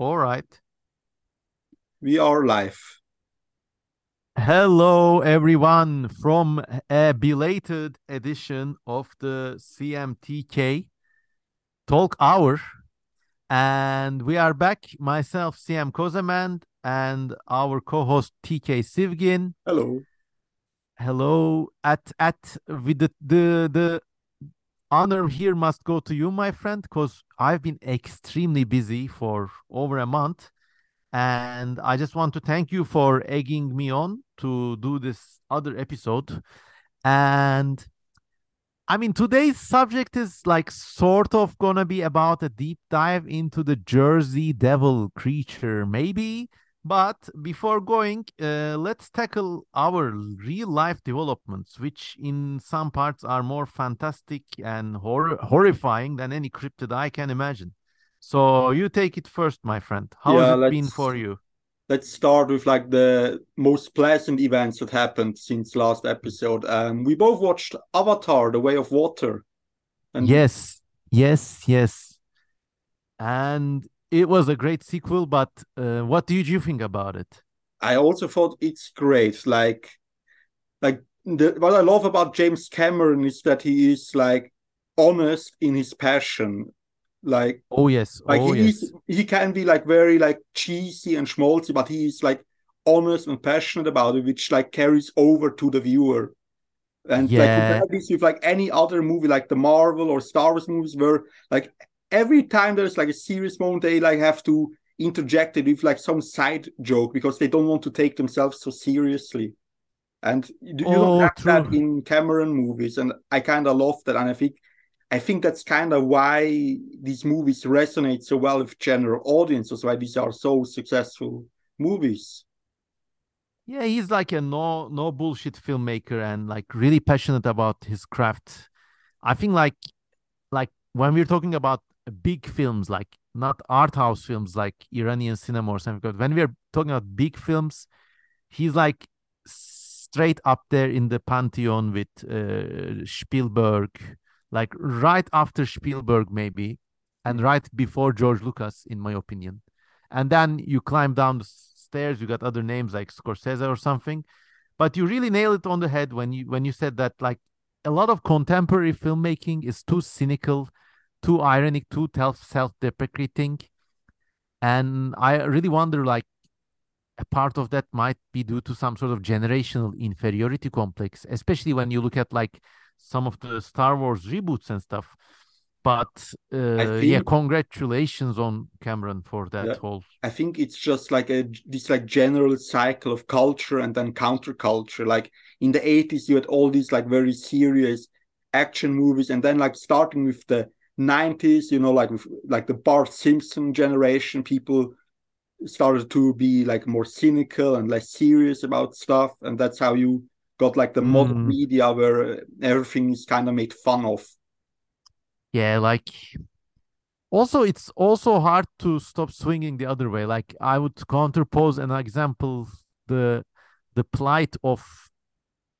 All right. We are live. Hello, everyone, from a belated edition of the CMTK Talk Hour. And we are back, myself, CM Kosemen, and our co host, TK Sivgin. Hello. Hello. At, at, with the, the, the honor here must go to you, my friend, because I've been extremely busy for over a month. And I just want to thank you for egging me on to do this other episode. And I mean, today's subject is like sort of gonna be about a deep dive into the Jersey Devil creature, maybe. But before going, uh, let's tackle our real life developments, which in some parts are more fantastic and hor- horrifying than any cryptid I can imagine. So you take it first, my friend. How Yeah, has it been for you? Let's start with like the most pleasant events that happened since last episode. Um, we both watched Avatar: The Way of Water. And Yes, yes, yes. And it was a great sequel, but uh, what did you think about it? I also thought it's great. Like, like the what I love about James Cameron is that he is like honest in his passion. Like, Oh yes, like oh he yes. is, he can be like very like cheesy and schmaltzy, but he is like honest and passionate about it, which like carries over to the viewer. And like Yeah. compare this with like any other movie, like the Marvel or Star Wars movies, where like every time there's like a serious moment, they like have to interject it with like some side joke because they don't want to take themselves so seriously. And you you Oh, don't have that in Cameron movies, and I kind of love that. And I think I think that's kind of why these movies resonate so well with general audiences, why these are so successful movies. Yeah, he's like a no no bullshit filmmaker and like really passionate about his craft. I think like like when we're talking about big films, like not art house films like Iranian cinema or something, but when we're talking about big films, he's like straight up there in the pantheon with uh, Spielberg, like right after Spielberg maybe, and right before George Lucas, in my opinion. And then you climb down the stairs, you got other names like Scorsese or something, but you really nail it on the head when you when you said that like a lot of contemporary filmmaking is too cynical, too ironic, too self self-deprecating, and I really wonder like a part of that might be due to some sort of generational inferiority complex, especially when you look at like some of the Star Wars reboots and stuff. But uh, yeah, congratulations on Cameron for that Yeah. whole. I think it's just like a this like general cycle of culture and then counterculture. Like in the 80s, you had all these like very serious action movies, and then like starting with the 90s, you know, like with like the Bart Simpson generation, people started to be like more cynical and less serious about stuff, and that's how you got like the modern Mm. media where everything is kind of made fun of. Yeah, like also it's also hard to stop swinging the other way. Like I would counterpose an example the the plight of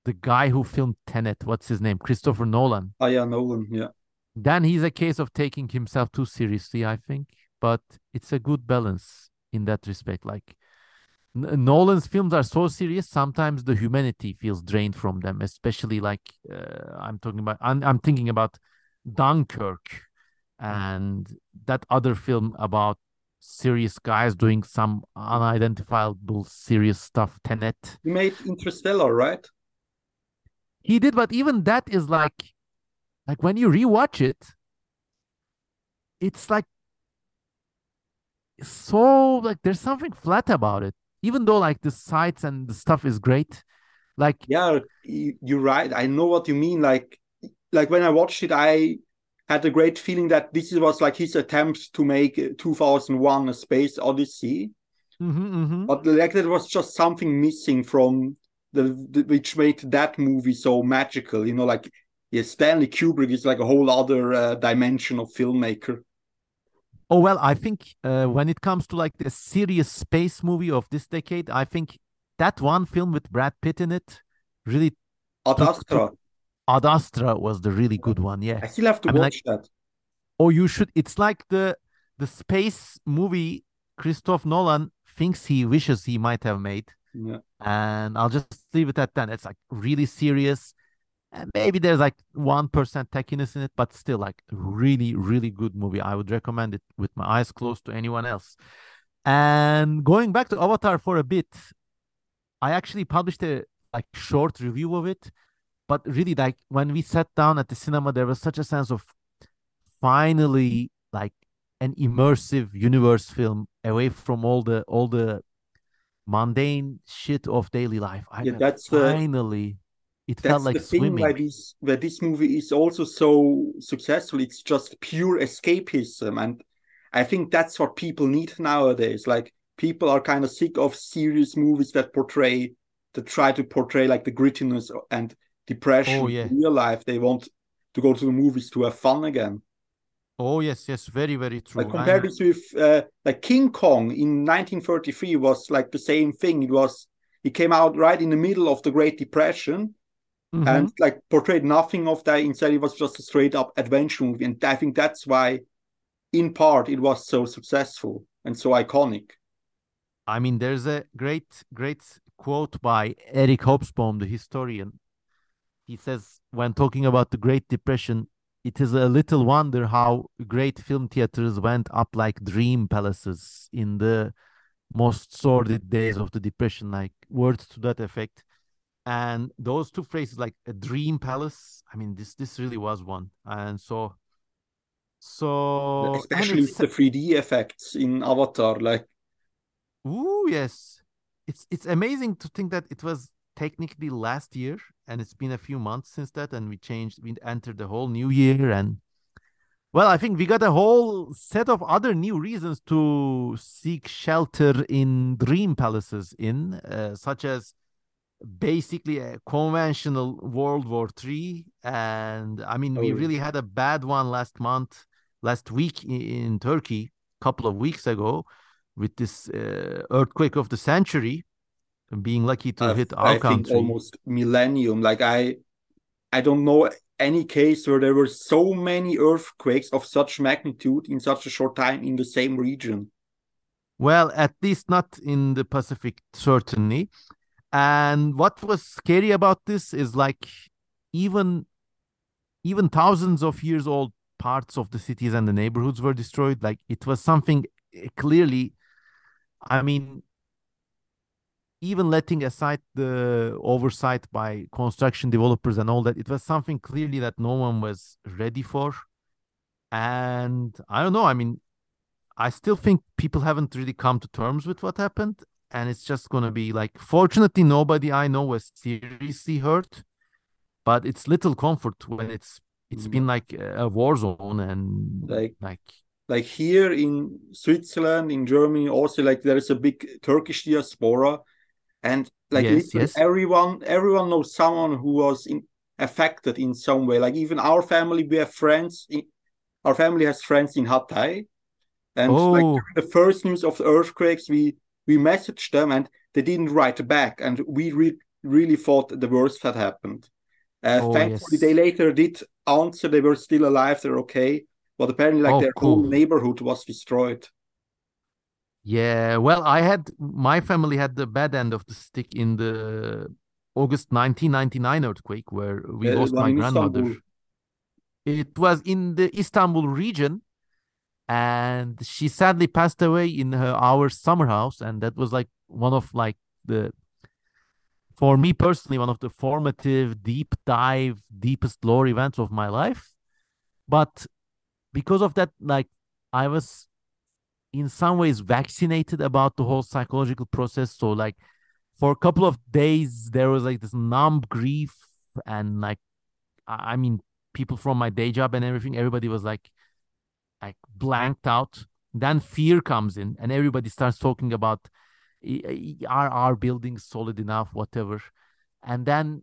the guy who filmed Tenet. What's his name? Christopher Nolan. Ah, yeah, Nolan, yeah. Then he's a case of taking himself too seriously, I think. But it's a good balance in that respect. Like Nolan's films are so serious, sometimes the humanity feels drained from them. Especially like uh, I'm talking about, I'm, I'm thinking about Dunkirk and that other film about serious guys doing some unidentifiable serious stuff. Tenet. He made Interstellar, right? He did, but even that is like, like when you rewatch it, it's like so like there's something flat about it. Even though like the sights and the stuff is great, like Yeah, you're right. I know what you mean. Like, like when I watched it, I had a great feeling that this was like his attempt to make uh, 2001: A Space Odyssey, mhm, mhm. but like there was just something missing from the, the which made that movie so magical. You know, like yeah, Stanley Kubrick is like a whole other uh, dimension of filmmaker. Oh well, I think uh, when it comes to like the serious space movie of this decade, I think that one film with Brad Pitt in it really Ad Astra. Ad Astra was the really good one. Yeah. I still have to I mean, like- watch that. or you should it's like the the space movie Christoph Nolan thinks he wishes he might have made. Yeah. And I'll just leave it at that. It's like really serious. And maybe there's like 1% techiness in it, but still like really, really good movie. I would recommend it with my eyes closed to anyone else. And going back to Avatar for a bit, I actually published a like short review of it. But really, like when we sat down at the cinema, there was such a sense of finally like an immersive universe film away from all the all the mundane shit of daily life. I Yeah, that's the finally it that's felt like the thing why this where this movie is also so successful. It's just pure escapism, and I think that's what people need nowadays. Like people are kind of sick of serious movies that portray that try to portray like the grittiness and depression Oh in real life. They want to go to the movies to have fun again. Oh yes, yes, very, very Like true. compare And this with uh, like King Kong in 1933 was like the same thing. It was it came out right in the middle of the Great Depression Mhm. and like portrayed nothing of that. Instead, it was just a straight up adventure movie, and I think that's why, in part, it was so successful and so iconic. I mean, there's a great, great quote by Eric Hobsbawm, the historian. He says, when talking about the Great Depression, it is a little wonder how great film theaters went up like dream palaces in the most sordid days of the Depression, like words to that effect. And those two phrases, like a dream palace, I mean, this this really was one. And so, so, Especially with the 3D effects in Avatar, like oh yes. It's it's amazing to think that it was technically last year and it's been a few months since that and we changed we entered the whole new year and well, I think we got a whole set of other new reasons to seek shelter in dream palaces in uh, such as basically a conventional World War Three and I mean we Oh. really had a bad one last month last week in, in Turkey a couple of weeks ago with this uh, earthquake of the century being lucky to I, hit our I think country. almost millennium. Like I, I don't know any case where there were so many earthquakes of such magnitude in such a short time in the same region. Well, at least not in the Pacific, certainly. And what was scary about this is like even even thousands of years old parts of the cities and the neighborhoods were destroyed. Like it was something uh, clearly, I mean, even letting aside the oversight by construction developers and all that, it was something clearly that no one was ready for. And I don't know. I mean, I still think people haven't really come to terms with what happened. And it's just going to be like, fortunately, nobody I know was seriously hurt, but it's little comfort when it's it's mm. been like a war zone and Like- like Like here in Switzerland, in Germany, also like there is a big Turkish diaspora, and like Yes, yes. everyone, everyone knows someone who was in, affected in some way. Like even our family, we have friends. In, our family has friends in Hatay, and like Oh. during the first news of the earthquakes, we we messaged them and they didn't write back, and we re- really thought the worst had happened. Uh, Oh, thankfully, yes. they later did answer. They were still alive. They're okay. But apparently, like Oh, their whole neighborhood was destroyed. Yeah, well, I had my family had the bad end of the stick in the August 1999 earthquake where we Uh, lost my grandmother. Istanbul. It was in the Istanbul region, and she sadly passed away in her our summer house, and that was like one of like the for me personally one of the formative deep dive deepest lore events of my life. But because of that, like I was in some ways vaccinated about the whole psychological process. So like for a couple of days there was like this numb grief and like I mean people from my day job and everything, everybody was like like blanked out. Then fear comes in and everybody starts talking about "I- I- are our buildings solid enough, whatever. And then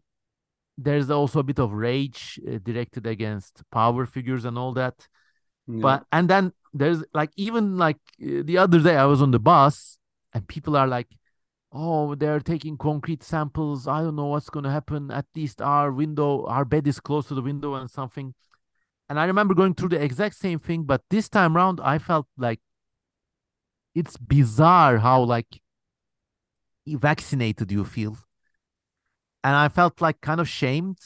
there's also a bit of rage uh, directed against power figures and all that Yeah. but and then there's like even like uh, the other day i was on the bus and people are like oh they're taking concrete samples i don't know what's going to happen at least our window our bed is close to the window and something and i remember going through the exact same thing but this time around i felt like it's bizarre how like vaccinated you feel. And I felt like kind of shamed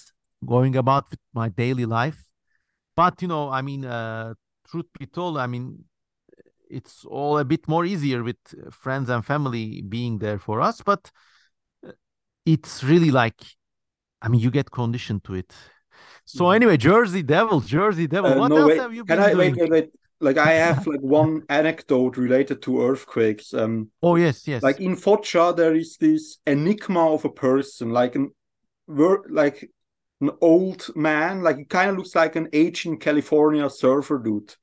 going about with my daily life. But you know, I mean, uh, truth be told, I mean, it's all a bit more easier with friends and family being there for us. But uh, it's really like, I mean, you get conditioned to it. So Mhm. anyway, Jersey Devil, Jersey Devil. Uh, what no, else wait, have you can been I doing? wait, wait, wait? Like I have like one anecdote related to earthquakes. Um, Oh yes, yes. like in Foça, there is this enigma of a person, like an like an old man, like he kind of looks like an aging California surfer dude.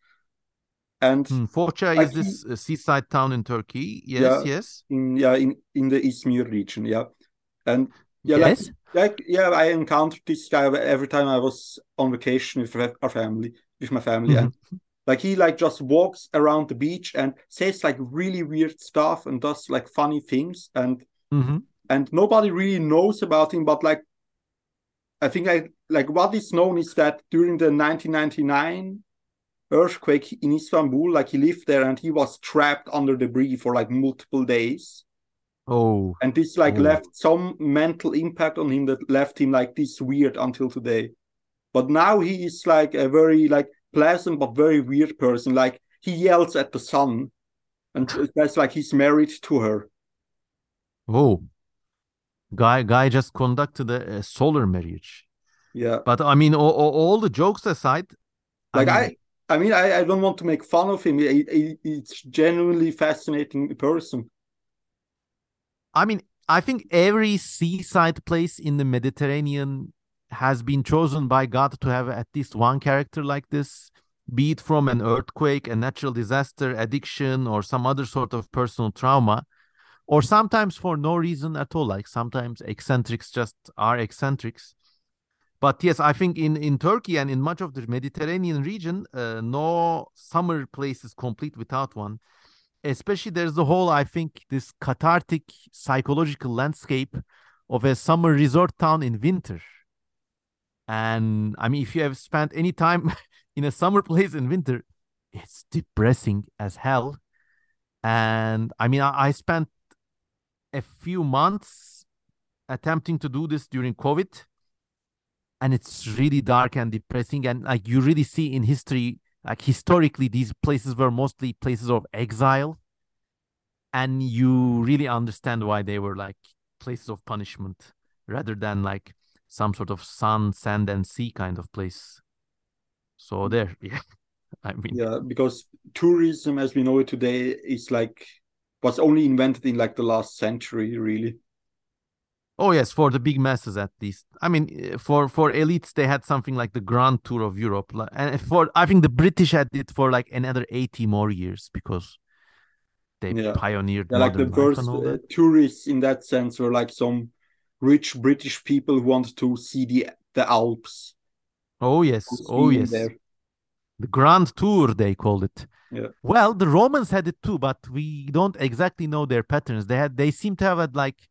And Hmm, Foça like is this uh, seaside town in Turkey. Yes, Yeah. yes, in yeah in in the Izmir region, yeah, and yeah, like yes. like yeah, I encountered this guy every time I was on vacation with our family, with my family, and like he like just walks around the beach and says like really weird stuff and does like funny things, and hmm and nobody really knows about him, but like I think like like what is known is that during the 1999 earthquake in Istanbul, like he lived there and he was trapped under debris for like multiple days Oh, and this like Oh. left some mental impact on him that left him like this weird until today but now he is like a very like pleasant but very weird person like he yells at the sun and that's like he's married to her oh. Guy, guy just conducted a, a solar marriage. yeah But I mean, all, all, the jokes aside, like mean, i i mean i, I don't want to make fun of him he, he, it's genuinely fascinating person I mean, I think every seaside place in the Mediterranean has been chosen by God to have at least one character like this, be it from an earthquake, a natural disaster, addiction, or some other sort of personal trauma, or sometimes for no reason at all. Like sometimes eccentrics just are eccentrics. But yes, I think in, in Turkey and in much of the Mediterranean region, uh, no summer place is complete without one especially there's the whole i think this cathartic psychological landscape of a summer resort town in winter. And i mean if you have spent any time in a summer place in winter it's depressing as hell. And i mean i, I spent a few months attempting to do this during covid. And it's really dark and depressing. And like you really see in history like historically these places were mostly places of exile. And you really understand why they were like places of punishment rather than like some sort of sun sand and sea kind of place. So mm. there yeah i mean. Yeah because tourism as we know it today is like was only invented in like the last century really oh yes for the big masses at least i mean eh, for for elites they had something like the grand tour of europe and for i think the british had it for like another 80 more years because they Yeah. pioneered Yeah, like the first uh, tourists in that sense were like some rich British people who wanted to see the the Alps. oh yes oh yes there. the grand tour they called it Yeah. well the romans had it too but we don't exactly know their patterns they had they seem to have had like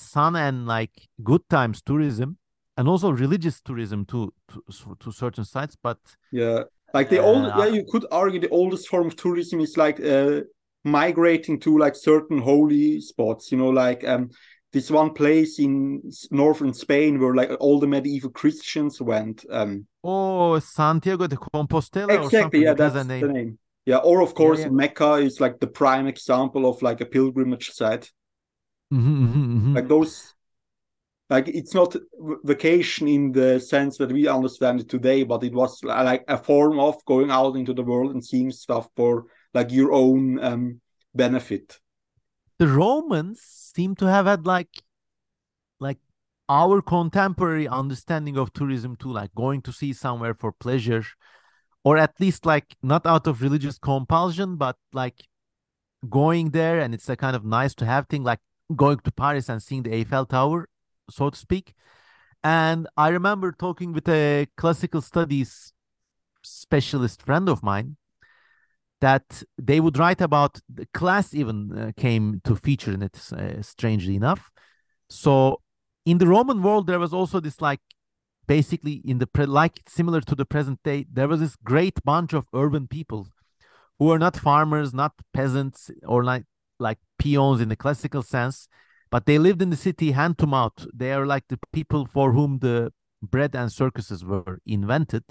sun and like good times tourism and also religious tourism too to, to certain sites but Yeah, like the old Uh, yeah, you could argue the oldest form of tourism is like uh, migrating to like certain holy spots. You know, like um this one place in northern Spain where like all the medieval Christians went. Um, oh santiago de compostela exactly, yeah, that's a the name name. Yeah, or of course yeah. Mecca is like the prime example of like a pilgrimage site. Mhm, mhm, mhm. like those like it's not vacation in the sense that we understand it today but it was like a form of going out into the world and seeing stuff for like your own um benefit the romans seem to have had like like our contemporary understanding of tourism too like going to see somewhere for pleasure or at least like not out of religious compulsion but like going there and it's a kind of nice to have thing like going to paris and seeing the eiffel tower so to speak. And i remember talking with a classical studies specialist friend of mine that they would write about the class even uh, came to feature in it uh, strangely enough. So in the roman world there was also this like basically in the pre- like similar to the present day there was this great bunch of urban people who were not farmers, not peasants, or like like peons in the classical sense, but they lived in the city hand to mouth. They are like the people for whom the bread and circuses were invented.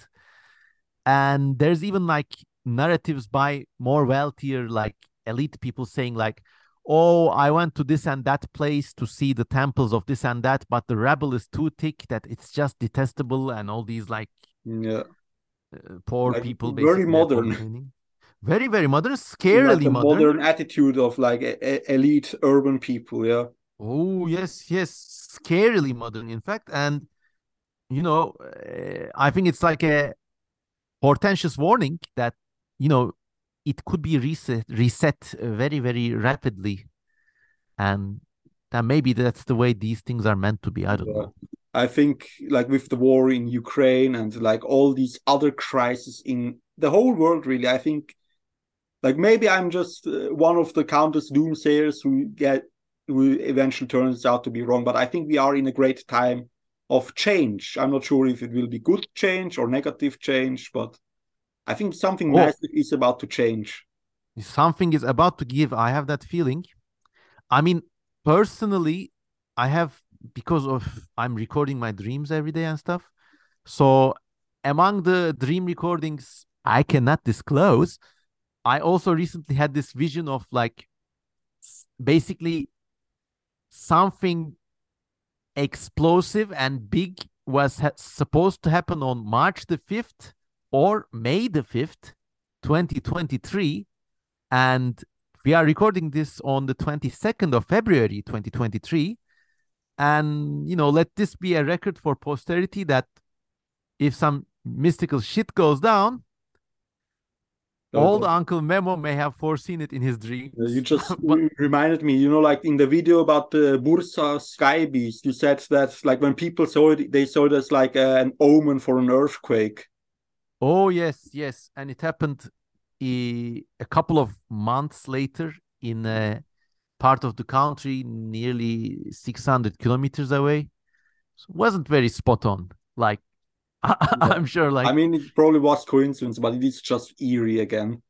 And there's even like narratives by more wealthier, like elite people saying, like, oh, I went to this and that place to see the temples of this and that, but the rebel is too thick that it's just detestable, and all these like Yeah. uh, poor Like, people, very modern. Very, very modern, Like scarily the modern. modern attitude of like e- e- elite urban people. Yeah. Oh, yes, yes, scarily modern, in fact. And, you know, uh, I think it's like a portentous warning that, you know, it could be reset, reset very, very rapidly. And that maybe that's the way these things are meant to be. I don't Yeah. know. I think like with the war in Ukraine and like all these other crises in the whole world, really, I think like maybe I'm just uh, one of the countless doomsayers who get who eventually turns out to be wrong. But I think we are in a great time of change. I'm not sure if it will be good change or negative change, but I think something Oh. massive is about to change. Something is about to give. I have that feeling. I mean, personally, I have because of I'm recording my dreams every day and stuff. So among the dream recordings I cannot disclose, I also recently had this vision of like basically something explosive and big was ha- supposed to happen on March the 5th or May the 5th, 2023 and we are recording this on the 22nd of February 2023 and you know let this be a record for posterity that if some mystical shit goes down old uncle memo may have foreseen it in his dreams. Uh, You just but reminded me, you know, like in the video about the Bursa Sky Beast, you said that like when people saw it, they saw it as like an omen for an earthquake. oh yes yes. And it happened a, a couple of months later in a part of the country nearly 600 kilometers away. So it wasn't very spot on like i'm sure like I mean, it probably was coincidence, but it is just eerie again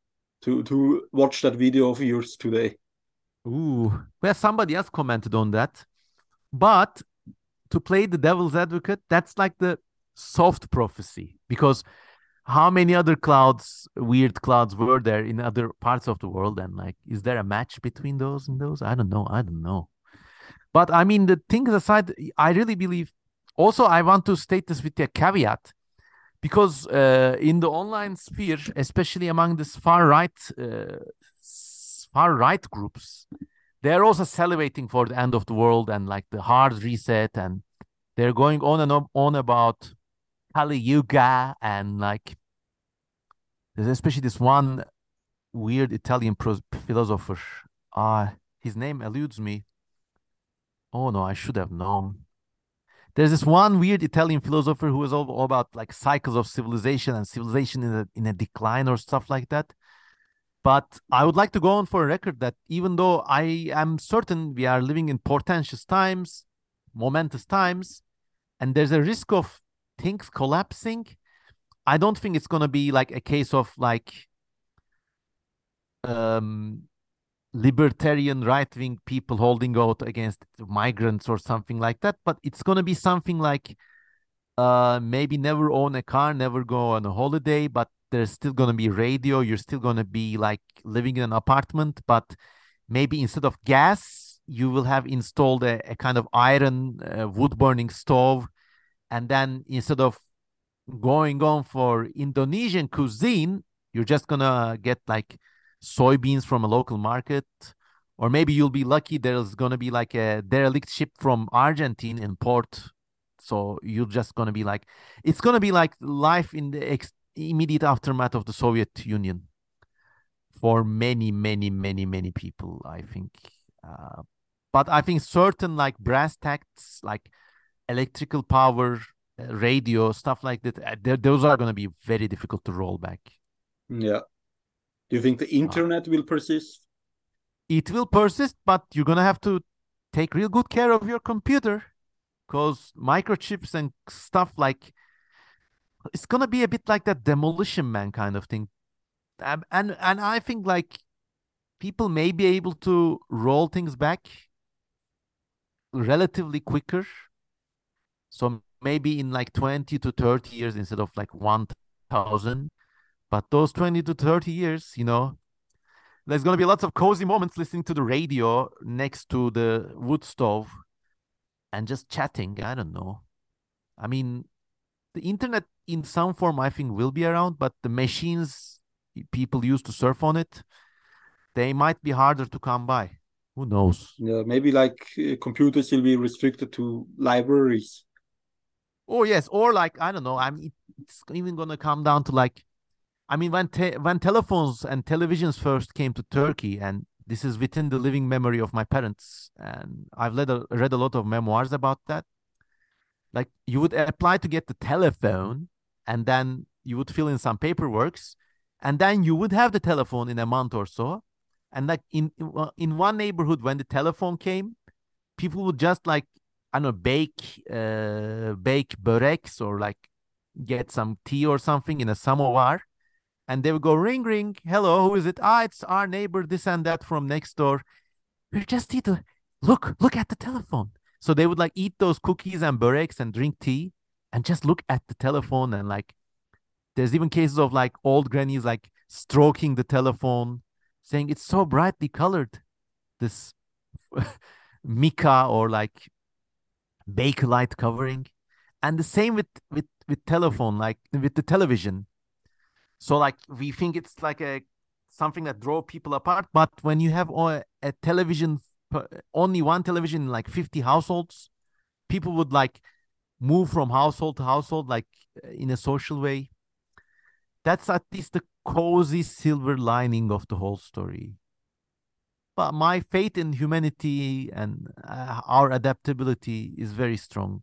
to to watch that video of yours today. Ooh, well, somebody else commented on that. But to play the devil's advocate, that's like the soft prophecy because how many other clouds, weird clouds, were there in other parts of the world? And like, is there a match between those and those? I don't know. I don't know. But I mean, the things aside, I really believe. Also, I want to state this with a caveat because uh, in the online sphere, especially among this far right, uh, far right groups, they're also salivating for the end of the world and like the hard reset, and they're going on and on, about Kali Yuga and like there's especially this one weird Italian philosopher. Ah, his name eludes me. Oh no, I should have known. There's this one weird Italian philosopher who is all, all about like cycles of civilization and civilization in a in a decline or stuff like that. But I would like to go on for a record that even though I am certain we are living in portentous times, momentous times, and there's a risk of things collapsing, I don't think it's gonna be like a case of like um libertarian right wing people holding out against migrants or something like that, but it's gonna be something like uh maybe never own a car, never go on a holiday, but there's still gonna be radio. You're still gonna be like living in an apartment, but maybe instead of gas, you will have installed a, a kind of iron uh, wood burning stove, and then instead of going on for Indonesian cuisine, you're just gonna get like soybeans from a local market, or maybe you'll be lucky there's gonna be like a derelict ship from Argentine in port. So you're just gonna be like, it's gonna be like life in the ex- immediate aftermath of the Soviet Union for many, many, many, many people. I think, uh, but I think certain like brass tacks, like electrical power, uh, radio, stuff like that, uh, those are gonna be very difficult to roll back. Yeah. Do you think the internet will persist? It will persist, but you're gonna have to take real good care of your computer because microchips and stuff like it's gonna be a bit like that demolition man kind of thing Um, and and I think like people may be able to roll things back relatively quicker. So maybe in like 20 to 30 years instead of like 1000. But those 20 to 30 years, you know, there's going to be lots of cozy moments listening to the radio next to the wood stove and just chatting. I don't know. I mean, the internet in some form, I think, will be around, but the machines people use to surf on it, they might be harder to come by. Who knows? Yeah, maybe like uh, computers will be restricted to libraries. Oh yes, or like I don't know. I mean, it's even gonna come down to like, I mean, when te- when telephones and televisions first came to Turkey, and this is within the living memory of my parents, and I've read a, read a lot of memoirs about that. Like you would apply to get the telephone, and then you would fill in some paperworks, and then you would have the telephone in a month or so. And like in in one neighborhood, when the telephone came, people would just like I don't know, bake uh, bake böreks or like get some tea or something in a samovar, and they would go ring ring. Hello, who is it? Ah, it's our neighbor, this and that from next door. We just need to look look at the telephone. So they would like eat those cookies and böreks and drink tea, and just look at the telephone and like. There's even cases of like old grannies like stroking the telephone, saying it's so brightly colored. This mica or like bakelite covering and the same with with with telephone like with the television so like we think it's like a something that draw people apart but when you have a, television only one television like 50 households people would like move from household to household like in a social way. That's at least the cozy silver lining of the whole story. But my faith in humanity and uh, our adaptability is very strong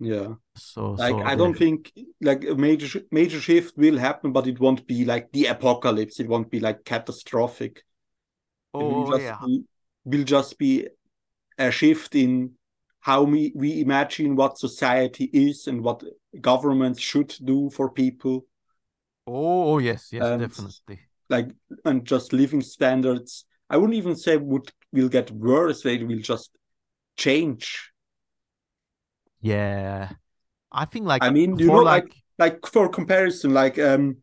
yeah so like so, i don't think like a major major shift will happen but it won't be like the apocalypse it won't be like catastrophic oh, it will oh, just yeah. be, will just be a shift in how we, we imagine what society is and what governments should do for people oh, oh yes yes and, definitely like and just living standards I wouldn't even say would will get worse. They will just change. Yeah, I think like I mean, you know, like, like like for comparison, like um,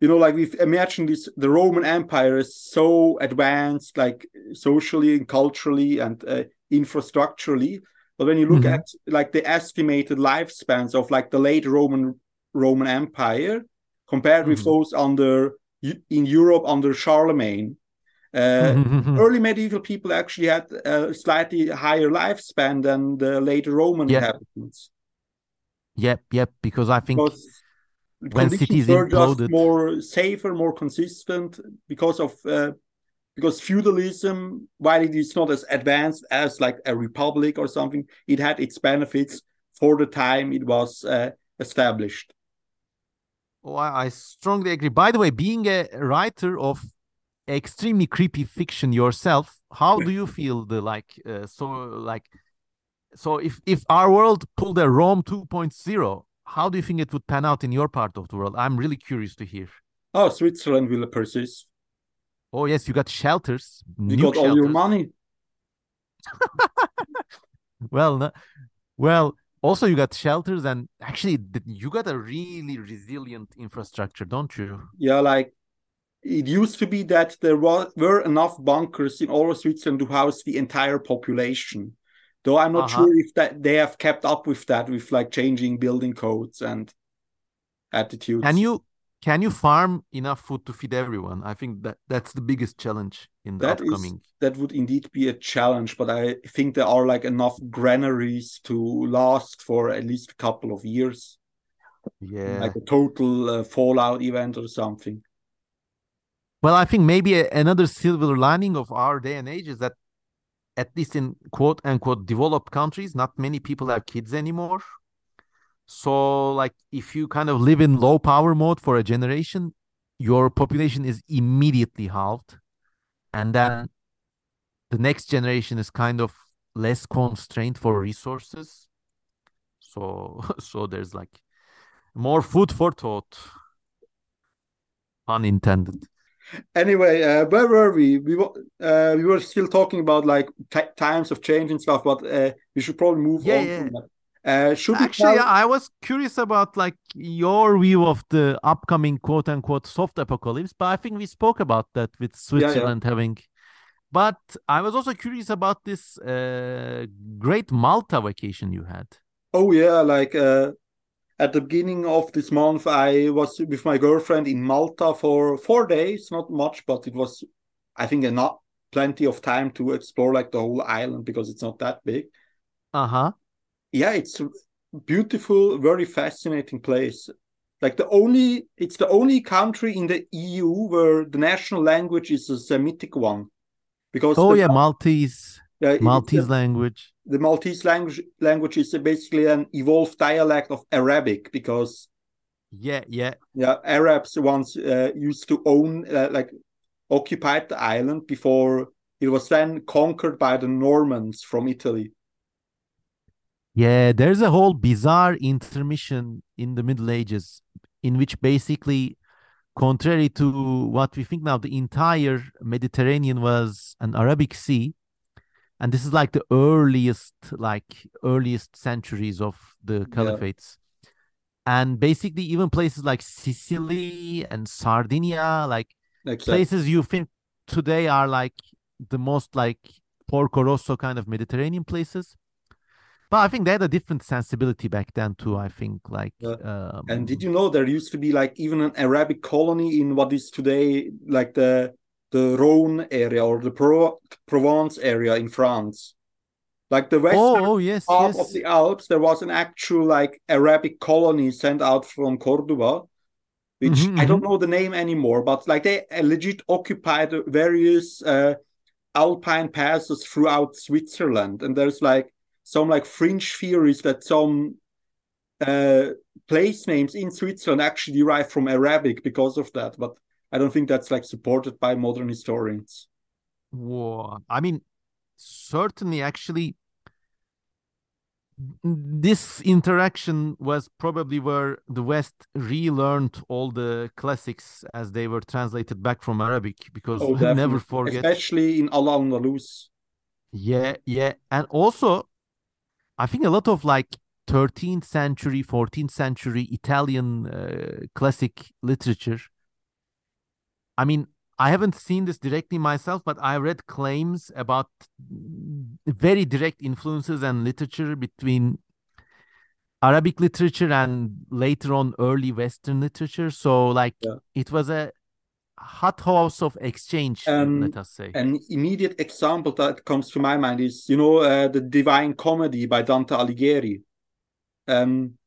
you know, like we've imagined this the Roman Empire is so advanced, like socially and culturally and uh, infrastructurally. But when you look mm-hmm. at like the estimated lifespans of like the late Roman Roman Empire compared mm-hmm. with those under in Europe under Charlemagne, early medieval people actually had a slightly higher lifespan than the later Roman yep. inhabitants. Yep, yep. Because I think because when cities were imploded, just more safer, more consistent because of uh, because feudalism, while it is not as advanced as like a republic or something, it had its benefits for the time it was uh, established. Oh, I strongly agree. By the way, being a writer of extremely creepy fiction yourself how do you feel the like uh, so like so if if our world pulled a rome 2.0 how do you think it would pan out in your part of the world? I'm really curious to hear. Oh switzerland will persist. Oh yes you got shelters you got shelters. all your money. Well no, well also you got shelters and actually you got a really resilient infrastructure don't you? Yeah like it used to be that there were enough bunkers in all of Switzerland to house the entire population. Though I'm not uh-huh. sure if that they have kept up with that, with like changing building codes and attitudes. Can you can you farm enough food to feed everyone? I think that that's the biggest challenge in the that upcoming. Is, that would indeed be a challenge, but I think there are like enough granaries to last for at least a couple of years. Yeah, like a total uh, fallout event or something. Well, I think maybe a, another silver lining of our day and age is that, at least in quote unquote developed countries, not many people have kids anymore. So, like, if you kind of live in low power mode for a generation, your population is immediately halved. And then the next generation is kind of less constrained for resources. So, so there's like more food for thought. Pun intended. Anyway, uh, where were we? We were uh, we were still talking about like times of change and stuff, but uh, we should probably move Yeah, on. yeah. From that. Uh, should we Actually, tell- I was curious about like your view of the upcoming quote unquote soft apocalypse, but I think we spoke about that with Switzerland having. But I was also curious about this uh, great Malta vacation you had. Oh yeah, like uh, at the beginning of this month, I was with my girlfriend in Malta for four days. Not much, but it was, I think, enough plenty of time to explore like the whole island because it's not that big. Uh huh. Yeah, it's a beautiful, very fascinating place. Like the only, it's the only country in the EU where the national language is a Semitic one, because Oh yeah, Maltese, yeah, Maltese language. The Maltese language language is basically an evolved dialect of Arabic because Yeah, yeah. yeah Arabs once uh, used to own uh, like occupied the island before it was then conquered by the Normans from Italy. Yeah, there's a whole bizarre intermission in the Middle Ages in which basically, contrary to what we think now, the entire Mediterranean was an Arabic Sea. And this is like the earliest, like earliest centuries of the caliphates. And basically, even places like Sicily and Sardinia, like that. places you think today are like the most like Porco Rosso kind of Mediterranean places. But I think they had a different sensibility back then too. I think like Yeah. um, And did you know there used to be like even an Arabic colony in what is today like the the Rhone area or the Pro- Provence area in France? Like the western oh, oh yes, half yes. of the Alps, there was an actual like Arabic colony sent out from Cordoba, which Mhm, I don't know the name anymore, but like they uh, legit occupied various uh, alpine passes throughout Switzerland, and there's like some like fringe theories that some uh, place names in Switzerland actually derive from Arabic because of that, but I don't think that's like supported by modern historians. Whoa. I mean, certainly, actually, this interaction was probably where the West relearned all the classics as they were translated back from Arabic because Oh, never forget. especially in Al Andalus. Yeah, yeah. And also, I think a lot of like 13th century, 14th century Italian uh, classic literature. I mean, I haven't seen this directly myself, but I read claims about very direct influences and literature between Arabic literature and later on early Western literature. So, like, Yeah. it was a hot house of exchange, Um, let us say. An immediate example that comes to my mind is, you know, uh, the Divine Comedy by Dante Alighieri. Um,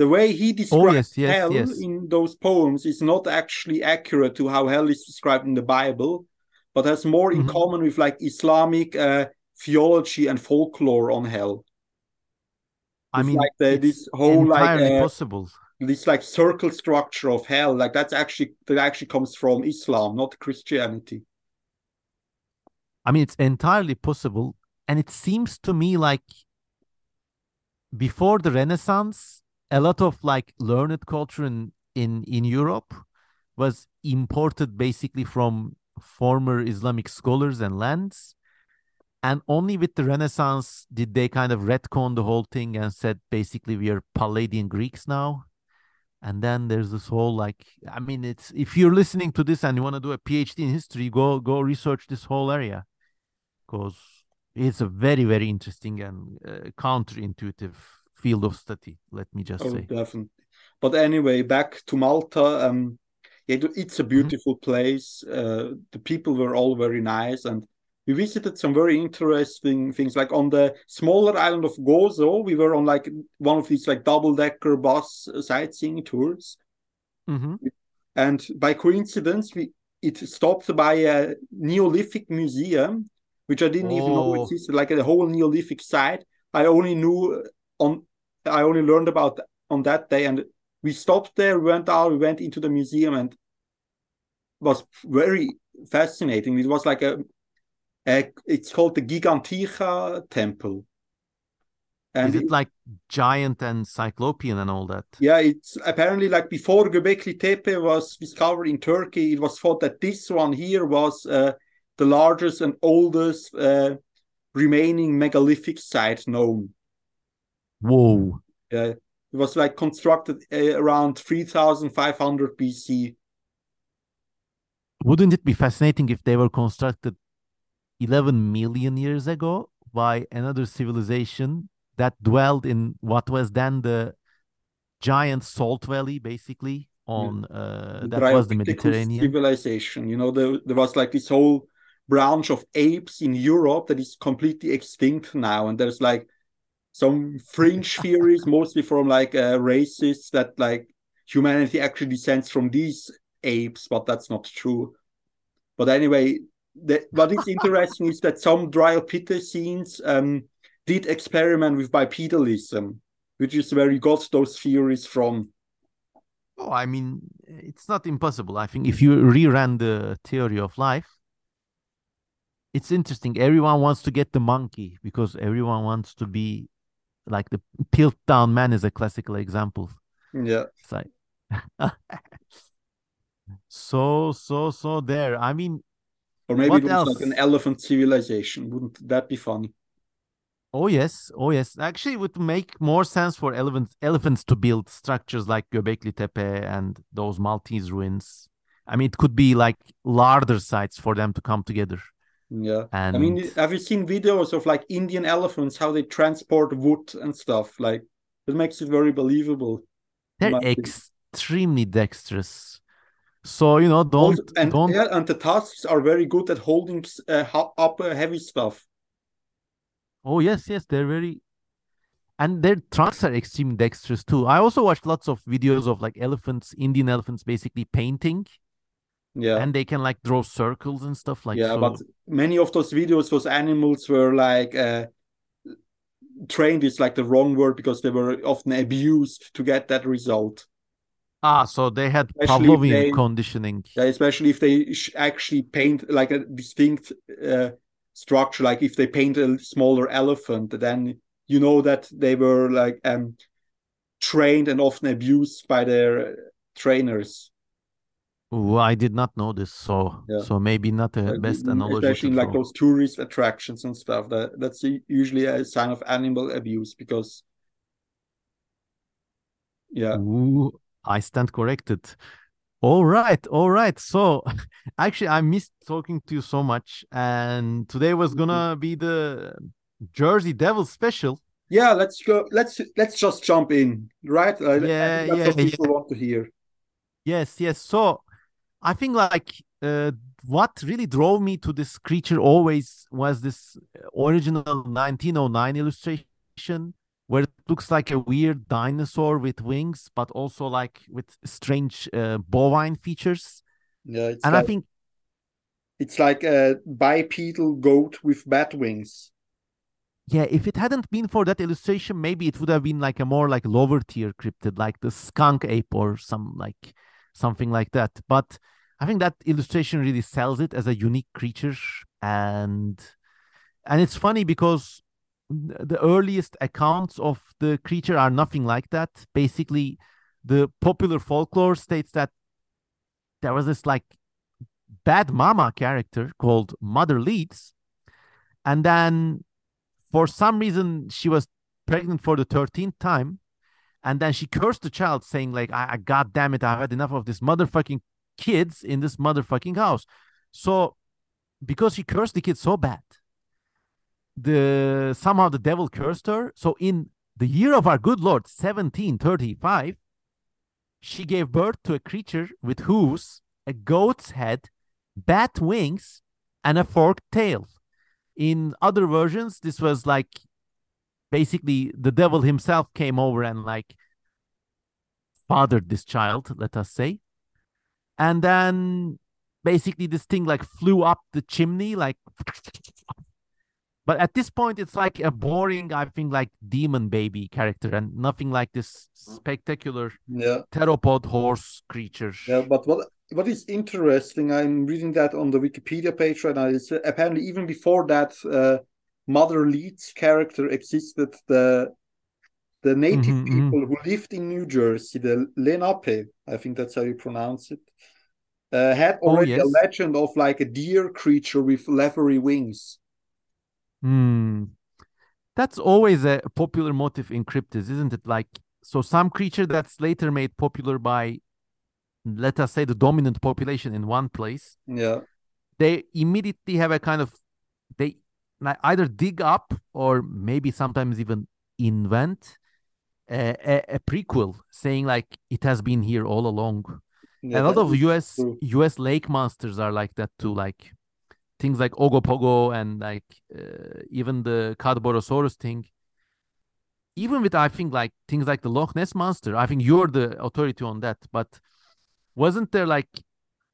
the way he describes Oh, yes, yes, hell yes. in those poems is not actually accurate to how hell is described in the Bible, but has more in Mhm. common with like Islamic uh, theology and folklore on hell. I It's mean, like the, this whole like uh, possible. this like circle structure of hell, like that's actually that actually comes from Islam, not Christianity. I mean, it's entirely possible. And it seems to me like before the Renaissance, a lot of like learned culture in, in, in Europe was imported basically from former Islamic scholars and lands. And only with the Renaissance did they kind of retcon the whole thing and said basically we are Palladian Greeks now. And then there's this whole like, I mean, it's if you're listening to this and you want to do a PhD in history, go go research this whole area because it's a very very interesting and uh, counterintuitive field of study. Let me just Oh, say. definitely. But anyway, back to Malta. Um, it- it's a beautiful place. Uh, the people were all very nice, and we visited some very interesting things. Like on the smaller island of Gozo, we were on like one of these like double-decker bus sightseeing tours, hmm and by coincidence, we it stopped by a Neolithic museum, which I didn't even know Oh. existed. Like a whole Neolithic site. I only knew on I only learned about on that day, and we stopped there, we went out, we went into the museum, and was very fascinating. It was like a, a it's called the Gigantica Temple, And Is it, it like giant and cyclopean and all that? Yeah, it's apparently like before Göbekli Tepe was discovered in Turkey, it was thought that this one here was uh, the largest and oldest uh, remaining megalithic site known. Whoa. Yeah, it was like constructed uh, around 3500 BC. Wouldn't it be fascinating if they were constructed 11 million years ago by another civilization that dwelled in what was then the giant salt valley, basically on uh, that was the Mediterranean civilization. You know, there, there was like this whole branch of apes in Europe that is completely extinct now, and there's like some fringe theories, mostly from like uh, racists, that like humanity actually descends from these apes, but that's not true. But anyway, the, what is interesting is that some Dryopithecines um, did experiment with bipedalism, which is where you got those theories from. Oh, I mean, it's not impossible. I think if you rerun the theory of life, it's interesting. Everyone wants to get the monkey because everyone wants to be like the Piltdown man is a classical example. Yeah. It's like so so so there. I mean or maybe what it was like an elephant civilization. Wouldn't that be funny? Oh yes, oh yes. Actually, it would make more sense for elephants elephants to build structures like Göbekli Tepe and those Maltese ruins. I mean, it could be like larger sites for them to come together. Yeah, and... I mean, have you seen videos of like Indian elephants how they transport wood and stuff? Like, it makes it very believable. They're extremely dexterous. So you know, don't also, and don't. Yeah, and the tusks are very good at holding uh, up uh, heavy stuff. Oh yes, yes, they're very, and their trunks are extremely dexterous too. I also watched lots of videos of like elephants, Indian elephants, basically painting. Yeah, and they can like draw circles and stuff like. Yeah, so. but many of those videos, those animals were like uh, trained is like the wrong word because they were often abused to get that result. Ah, so they had especially Pavlovian they, conditioning. Yeah, especially if they actually paint like a distinct uh, structure like if they paint a smaller elephant then you know that they were like um trained and often abused by their trainers Oh, I did not know this, so yeah. so maybe not the best mm, analogy. Especially like those tourist attractions and stuff. That that's usually a sign of animal abuse because, yeah. Ooh, I stand corrected. All right, all right. So, actually, I missed talking to you so much, and today was gonna mm-hmm. be the Jersey Devil special. Yeah, let's go. Let's let's just jump in, right? Yeah, that's yeah, what people yeah. want to hear. Yes, yes. So, I think like uh, what really drove me to this creature always was this original 1909 illustration where it looks like a weird dinosaur with wings, but also like with strange uh, bovine features. Yeah, and like, I think it's like a bipedal goat with bat wings. Yeah, if it hadn't been for that illustration, maybe it would have been like a more like lower tier cryptid, like the skunk ape or some like something like that. But I think that illustration really sells it as a unique creature, and and it's funny because the earliest accounts of the creature are nothing like that. Basically, the popular folklore states that there was this like bad mama character called Mother Leeds, and then for some reason she was pregnant for the 13th time and then she cursed the child saying like I, I god damn it i've had enough of this motherfucking kids in this motherfucking house so because she cursed the kid so bad the somehow the devil cursed her. So in the year of our good Lord, 1735, she gave birth to a creature with hooves, a goat's head, bat wings, and a forked tail. In other versions, this was like basically the devil himself came over and like fathered this child, let us say. And then basically this thing like flew up the chimney, like but at this point, it's like a boring, I think, like demon baby character, and nothing like this spectacular yeah. theropod horse creature. Yeah, but what what is interesting, I'm reading that on the Wikipedia page right now. Is apparently even before that uh, Mother Leeds character existed, the the native Mhm, mhm. people who lived in New Jersey, the Lenape, I think that's how you pronounce it, uh, had Oh, already a legend of like a deer creature with leathery wings. Hmm. That's always a popular motif in cryptids, isn't it? Like, so some creature that's later made popular by, let us say, the dominant population in one place, Yeah, they immediately have a kind of, they either dig up or maybe sometimes even invent a, a, a prequel saying like it has been here all along. yeah, a lot of US true. US lake monsters are like that too, like things like Ogopogo and like uh, even the Cadborosaurus thing. Even with I think like things like the Loch Ness monster, I think you're the authority on that. But wasn't there like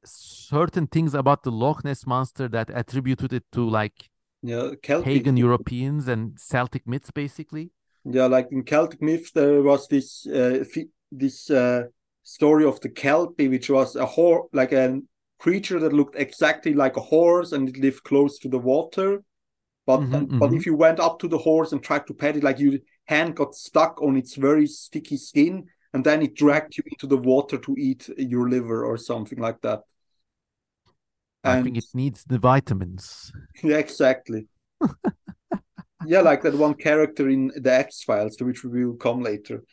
certain things about the Loch Ness monster that attributed it to like Yeah, Celtic. pagan Europeans and Celtic myths, basically? Yeah, like in Celtic myths, there was this uh, this uh, story of the Kelpie, which was a horse, like a creature that looked exactly like a horse, and it lived close to the water. But Mhm, and- but mhm. if you went up to the horse and tried to pet it, like your hand got stuck on its very sticky skin, and then it dragged you into the water to eat your liver or something like that. I And think it needs the vitamins. yeah, exactly. yeah, like that one character in the X Files, to which we will come later.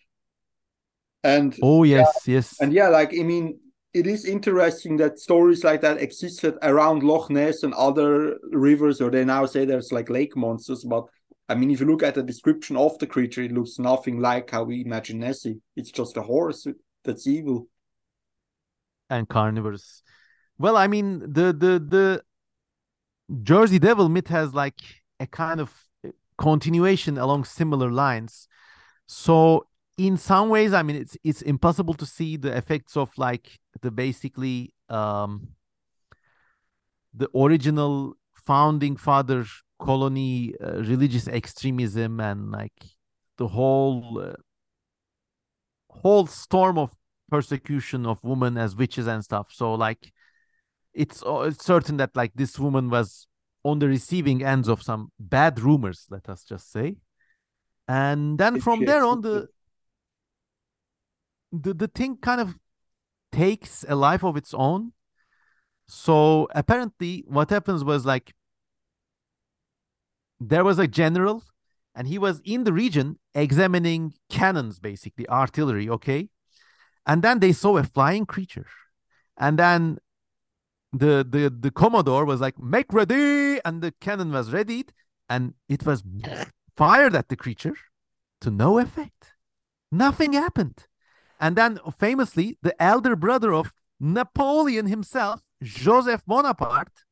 And Oh yes, yes. and yeah, like I mean, it is interesting that stories like that existed around Loch Ness and other rivers, or they now say there's like lake monsters. But I mean, if you look at the description of the creature, it looks nothing like how we imagine Nessie. It's just a horse that's evil. and carnivores. Well, I mean, the the the Jersey Devil myth has like a kind of continuation along similar lines. So in some ways, I mean, it's it's impossible to see the effects of like the basically um the original founding father colony uh, religious extremism and like the whole uh, whole storm of persecution of women as witches and stuff. So like it's, it's certain that like this woman was on the receiving ends of some bad rumors, let us just say. And then from there on the the the thing kind of takes a life of its own. So apparently what happens was like there was a general and he was in the region examining cannons basically artillery okay and then they saw a flying creature and then the the the commodore was like make ready and the cannon was readied and it was fired at the creature to no effect. Nothing happened. And then famously the elder brother of napoleon himself joseph bonaparte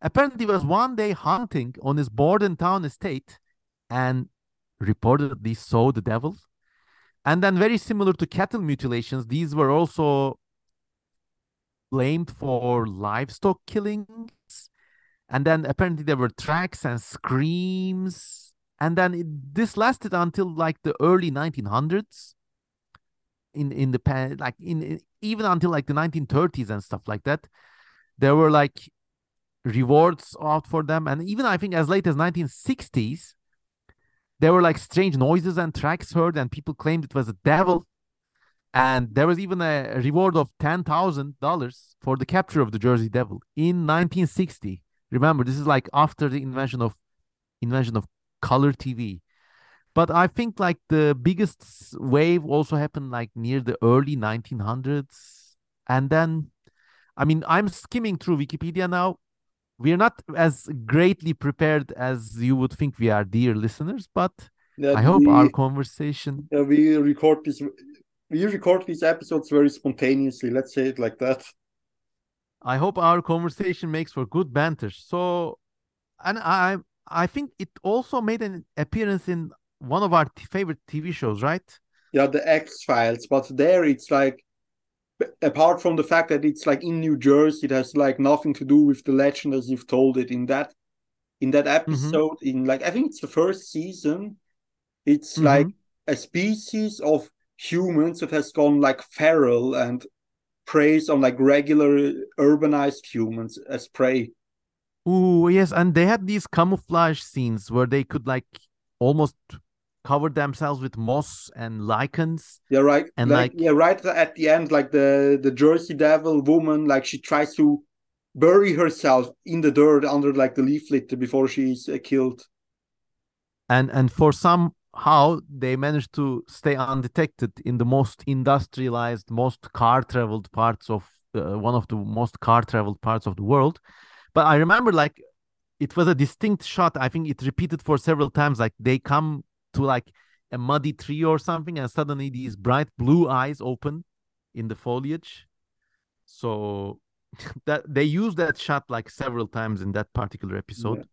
apparently was one day hunting on his bordentown estate and reportedly saw the devil. And then very similar to cattle mutilations these were also blamed for livestock killings. And then apparently there were tracks and screams. And then it, this lasted until like the early 1900s in in the pan like in, even until like the 1930s and stuff like that. There were like rewards out for them. And even i think as late as 1960s there were like strange noises and tracks heard and people claimed it was a devil and there was even a reward of $10,000 for the capture of the Jersey Devil in 1960 remember this is like after the invention of invention of color TV but I think like the biggest wave also happened like near the early 1900s and then I mean I'm skimming through Wikipedia now. We are not as greatly prepared as you would think we are dear listeners but Yeah, I hope we, our conversation yeah, we record this we record these episodes very spontaneously. Let's say it like that. I hope our conversation makes for good banter. So, and I I think it also made an appearance in one of our t- favorite TV shows, right? Yeah, the X Files, but there it's like apart from the fact that it's like in New Jersey, it has like nothing to do with the legend as you've told it in that in that episode. In like I think it's the first season. It's Mhm. like a species of humans that has gone like feral and preys on like regular urbanized humans as prey. Oh yes, and they had these camouflage scenes where they could like almost cover themselves with moss and lichens. Yeah, right. And, like, like- yeah, right at the end, like the the Jersey Devil woman, like she tries to bury herself in the dirt under like the leaf litter before she's uh, killed. and and for somehow they managed to stay undetected in the most industrialized most car traveled parts of uh, one of the most car traveled parts of the world. But i remember like it was a distinct shot. I think it repeated for several times. Like they come to like a muddy tree or something and suddenly these bright blue eyes open in the foliage. So that they use that shot like several times in that particular episode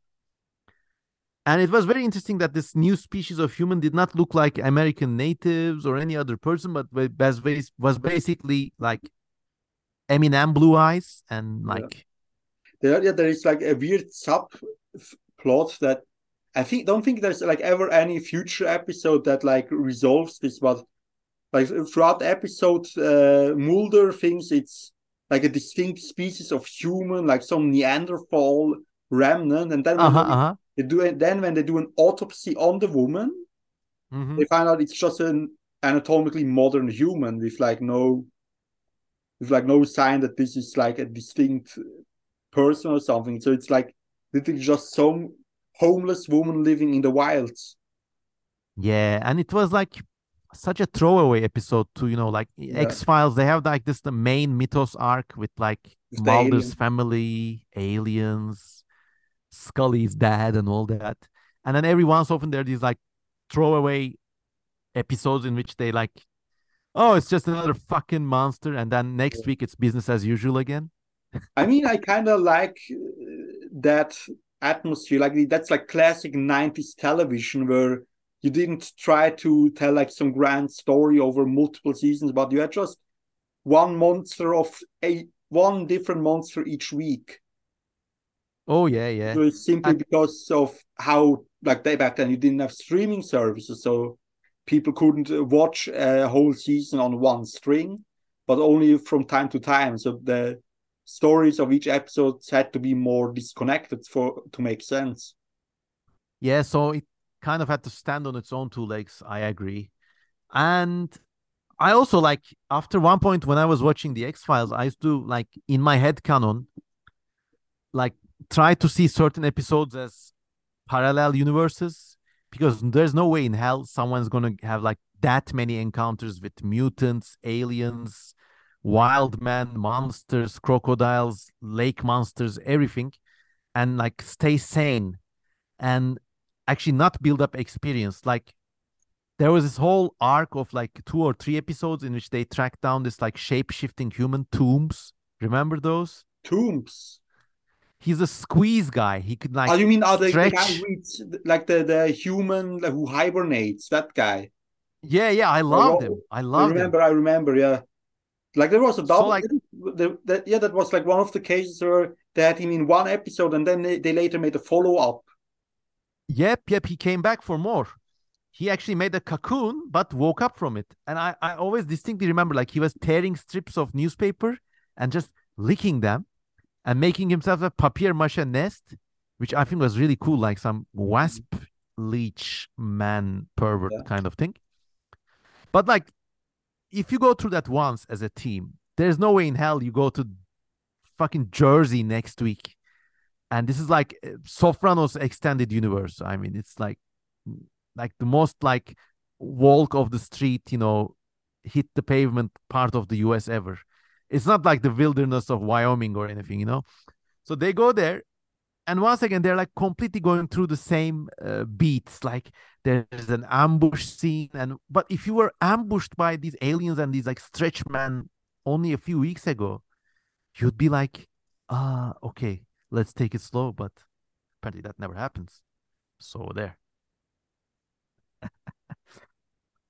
and it was very interesting that this new species of human did not look like American natives or any other person, but was basically like Eminem blue eyes and Yeah. like There, yeah, there is like a weird sub plot that I think don't think there's like ever any future episode that like resolves this, but like throughout the episode, uh, Mulder thinks it's like a distinct species of human, like some Neanderthal remnant, and then uh huh uh huh. They do it, then when they do an autopsy on the woman, hmm they find out it's just an anatomically modern human with like no with like no sign that this is like a distinct person or something so it's like literally just some homeless woman living in the wilds Yeah, and it was like such a throwaway episode to you know like Yeah. X Files. They have like this the main mythos arc with like Mulder's family, aliens, Scully's dad, and all that. And then every once often there are these like throwaway episodes in which they like, oh, it's just another fucking monster, and then next week it's business as usual again. i mean i kind of like uh, that atmosphere like that's like classic 90s television where you didn't try to tell like some grand story over multiple seasons but you had just one monster of a one different monster each week Oh yeah, yeah. So it's simply And- because of how, like they back then, you didn't have streaming services, so people couldn't uh, watch a whole season on one string, but only from time to time. So the stories of each episode had to be more disconnected for to make sense. Yeah, so it kind of had to stand on its own two legs. I agree. And I also like after one point when I was watching the X Files, I used to like in my head canon, like try to see certain episodes as parallel universes because there's no way in hell someone's gonna have like that many encounters with mutants, aliens, wild men, monsters, crocodiles, lake monsters, everything, and like stay sane and actually not build up experience. Like there was this whole arc of like two or three episodes in which they tracked down this like shape shifting human Tooms. Remember those? Tooms. He's a squeeze guy. He could like oh, you mean oh, the, the guy stretch. like the, the human like, who hibernates? That guy. Yeah, yeah, I oh, loved oh, him. I loved him. I remember. I remember. Yeah. Like there was a double. like- the, the, yeah, that was like one of the cases where they had him in one episode, and then they, they later made a follow up. Yep, yep. He came back for more. He actually made a cocoon, but woke up from it. And I, I always distinctly remember like he was tearing strips of newspaper and just licking them and making himself a papier mache nest, which I think was really cool, like some wasp leech man pervert Yeah. kind of thing. But like, if you go through that once as a team, there's no way in hell you go to fucking Jersey next week and this is like uh, Sopranos extended universe. I mean, it's like like the most like walk of the street, you know, hit the pavement part of the US ever. It's not like the wilderness of Wyoming or anything, you know. So they go there and once again they're like completely going through the same uh, beats. Like there's an ambush scene and but if you were ambushed by these aliens and these like stretch men only a few weeks ago you'd be like ah okay let's take it slow but apparently that never happens. So there.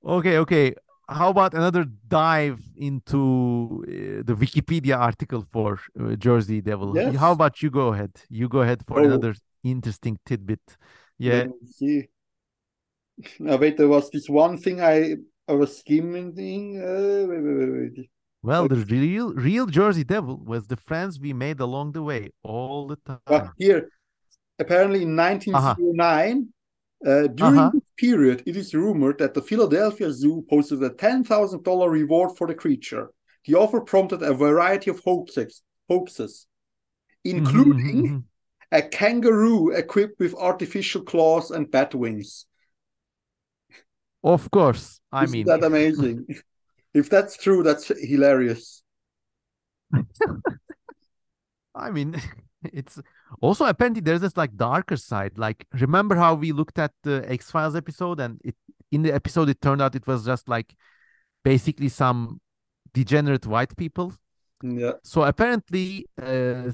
Okay okay how about another dive into uh, the wikipedia article for uh, jersey devil Yes. how about you go ahead you go ahead for Oh. another interesting tidbit yeah see. Now wait, there was this one thing I I was skimming. Uh, wait, wait, wait, wait. well the real real jersey devil was the friends we made along the way all the time But here, apparently in 1909, uh, during Uh-huh. this period, it is rumored that the Philadelphia Zoo posted a $10,000 reward for the creature. The offer prompted a variety of hoaxes, hoaxes including Mhm. a kangaroo equipped with artificial claws and bat wings. Of course. I Isn't mean, that amazing? if that's true, that's hilarious. I mean, it's also apparently there's this like darker side. Like, remember how we looked at the X Files episode, and it in the episode it turned out it was just like basically some degenerate white people. Yeah, So apparently, uh,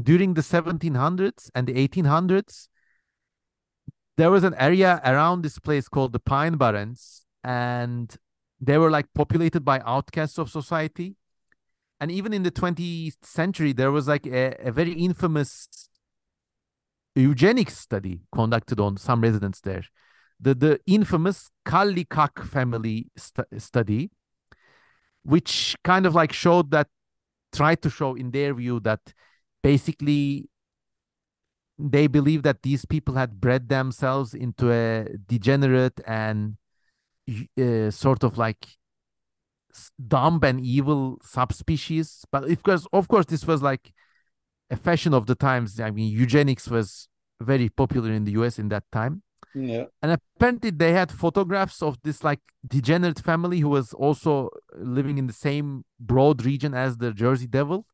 during the 1700s and the 1800s, there was an area around this place called the Pine Barrens, and they were like populated by outcasts of society. And even in the 20th century, there was like a, a very infamous eugenics study conducted on some residents there. The, the infamous Kallikak family stu- study, which kind of like showed that tried to show in their view that basically they believe that these people had bred themselves into a degenerate and uh, sort of like dumb and evil subspecies but of course of course this was like a fashion of the times i mean eugenics was very popular in the us in that time yeah, and apparently they had photographs of this like degenerate family who was also living in the same broad region as the Jersey Devil.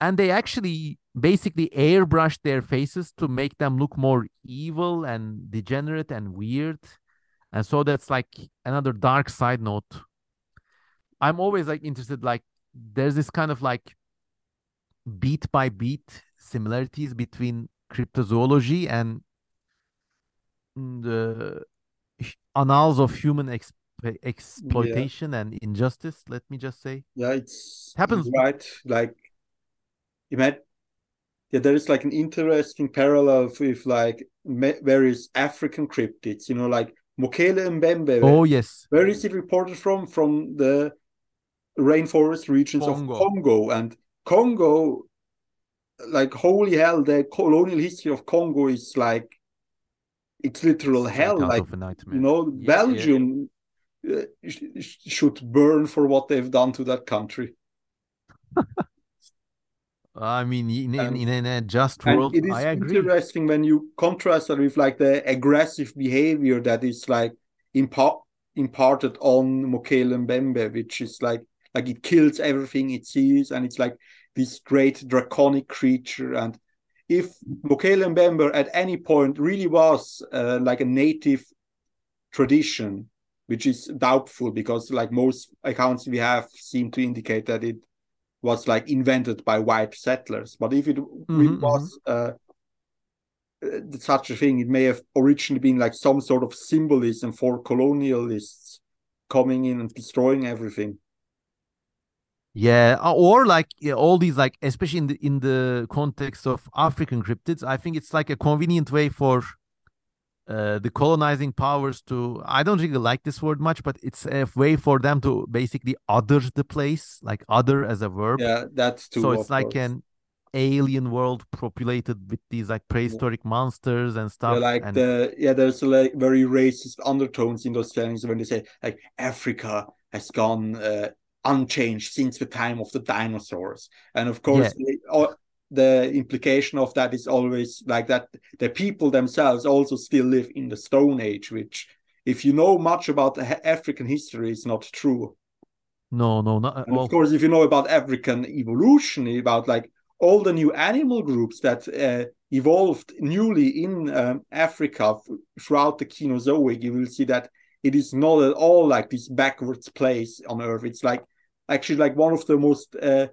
And they actually basically airbrushed their faces to make them look more evil and degenerate and weird. And so that's like another dark side note. I'm always like interested, like there's this kind of like beat by beat similarities between cryptozoology and mm, the h- annals of human exp- exploitation and injustice let me just say yeah. It's Happens- right. Like, you imagine, yeah, there is like an interesting parallel with like various African cryptids. You know, like Mokele Mbembe. oh yes Where is it reported from? From the rainforest regions Congo. of Congo. And Congo, like holy hell, the colonial history of Congo is like it's literal Straight hell. Like you know, Yeah, yeah. Belgium uh, sh- sh- should burn for what they've done to that country. i mean in, in, And- in, in a just world it is i agree interesting when you contrast that with like the aggressive behavior that is like impart imparted on Mokele Mbembe, which is like like it kills everything it sees, and it's like this great draconic creature. And if Mokele Mbembe at any point really was uh, like a native tradition, which is doubtful because like most accounts we have seem to indicate that it was like invented by white settlers. But if it really Mhm, was uh, uh, such a thing, it may have originally been like some sort of symbolism for colonialists coming in and destroying everything. Yeah uh, or like yeah, all these like especially in the in the context of african cryptids i think it's like a convenient way for uh, the colonizing powers to i don't really like this word much but it's a way for them to basically other the place like other as a verb Yeah, that's too. so it's like course. an alien world populated with these like prehistoric monsters and Yeah, stuff like and the yeah, there's like very racist undertones in those things when they say like Africa has gone uh, unchanged since the time of the dinosaurs, and of course the, uh, the implication of that is always like that the people themselves also still live in the Stone Age, which if you know much about the African history is not true. no no not at all of course, if you know about African evolution, about like all the new animal groups that uh, evolved newly in um, Africa throughout the Cenozoic, you will see that it is not at all like this backwards place on Earth. It's like actually like one of the most uh,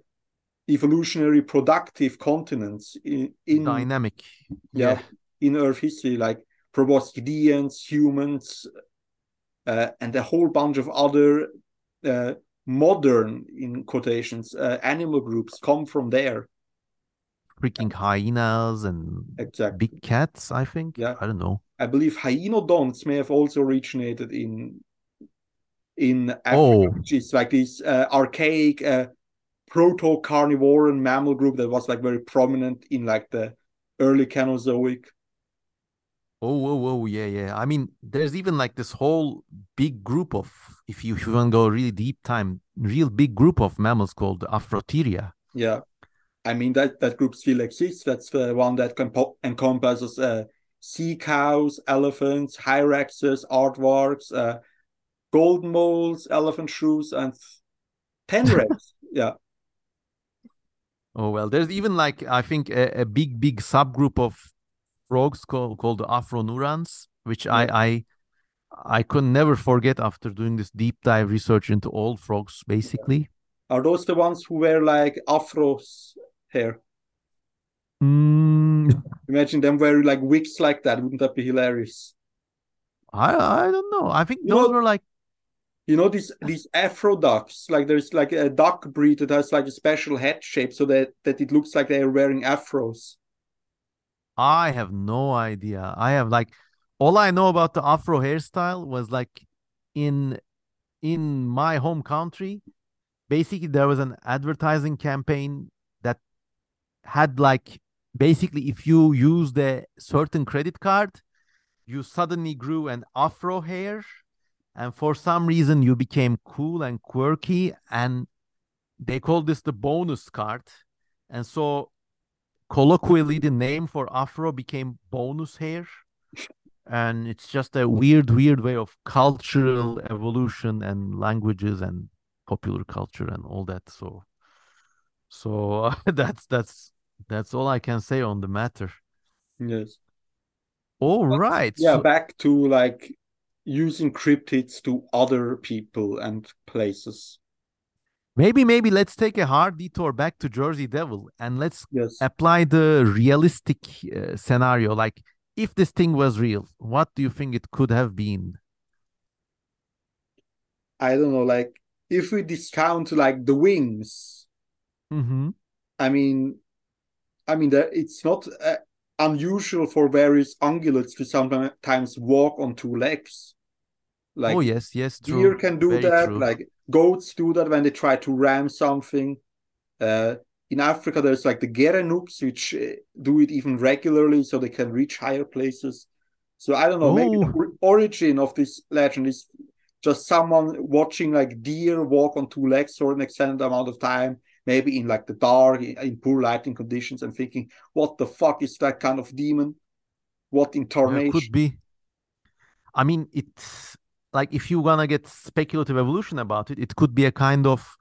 evolutionary productive continents in, in dynamic yeah, in Earth history, like proboscideans, humans, uh, and a whole bunch of other uh, modern, in quotations, uh, animal groups come from there. freaking hyenas and Exactly. big cats i think Yeah. i don't know I believe hyenodonts may have also originated in in Africa, Oh. which is like this uh, archaic uh, proto-carnivoran mammal group that was like very prominent in like the early Cenozoic. Oh, oh, oh, yeah, yeah. I mean, there's even like this whole big group of, if you, if you want to go really deep time, real big group of mammals called the Afrotheria. Yeah. I mean, that, that group still exists. That's the one that compo- encompasses uh, sea cows, elephants, hyraxes, aardvarks, golden moles, elephant shrews, and tenrecs. yeah. Oh well, there's even like I think a, a big big subgroup of frogs called called the Afronurans, which yeah. I I I could never forget after doing this deep dive research into all frogs, basically. Are those the ones who wear like afros hair? Mm. Imagine them wearing like wigs like that. Wouldn't that be hilarious? I I don't know. I think you those know, were like you know these these afro ducks like there's like a duck breed that has like a special head shape so that that it looks like they're wearing afros. I have no idea. I have like all i know about the afro hairstyle was like in in my home country basically there was an advertising campaign that had like basically if you used a certain credit card you suddenly grew an afro hair and for some reason you became cool and quirky and they called this the bonus card. And so colloquially the name for afro became bonus hair. And it's just a weird weird way of cultural evolution and languages and popular culture and all that. So so uh, that's that's that's all i can say on the matter. Yes. All right yeah so, back to like using cryptids to other people and places. Maybe, maybe let's take a hard detour back to Jersey Devil and let's yes. apply the realistic uh, scenario. Like, if this thing was real, what do you think it could have been? I don't know. Like, if we discount like the wings, mm-hmm. I mean, I mean that it's not uh, unusual for various ungulates to sometimes walk on two legs. Like oh yes, yes, true. Deer can do Very that. True. Like goats do that when they try to ram something. Uh, in Africa, there's like the Gerenuks, which uh, do it even regularly, so they can reach higher places. So I don't know. Oh. Maybe the origin of this legend is just someone watching like deer walk on two legs for an extended amount of time, maybe in like the dark, in poor lighting conditions, and thinking, "What the fuck is that kind of demon? What incarnation?" It could be. I mean, it's like if you wanna get speculative evolution about it, it could be a kind of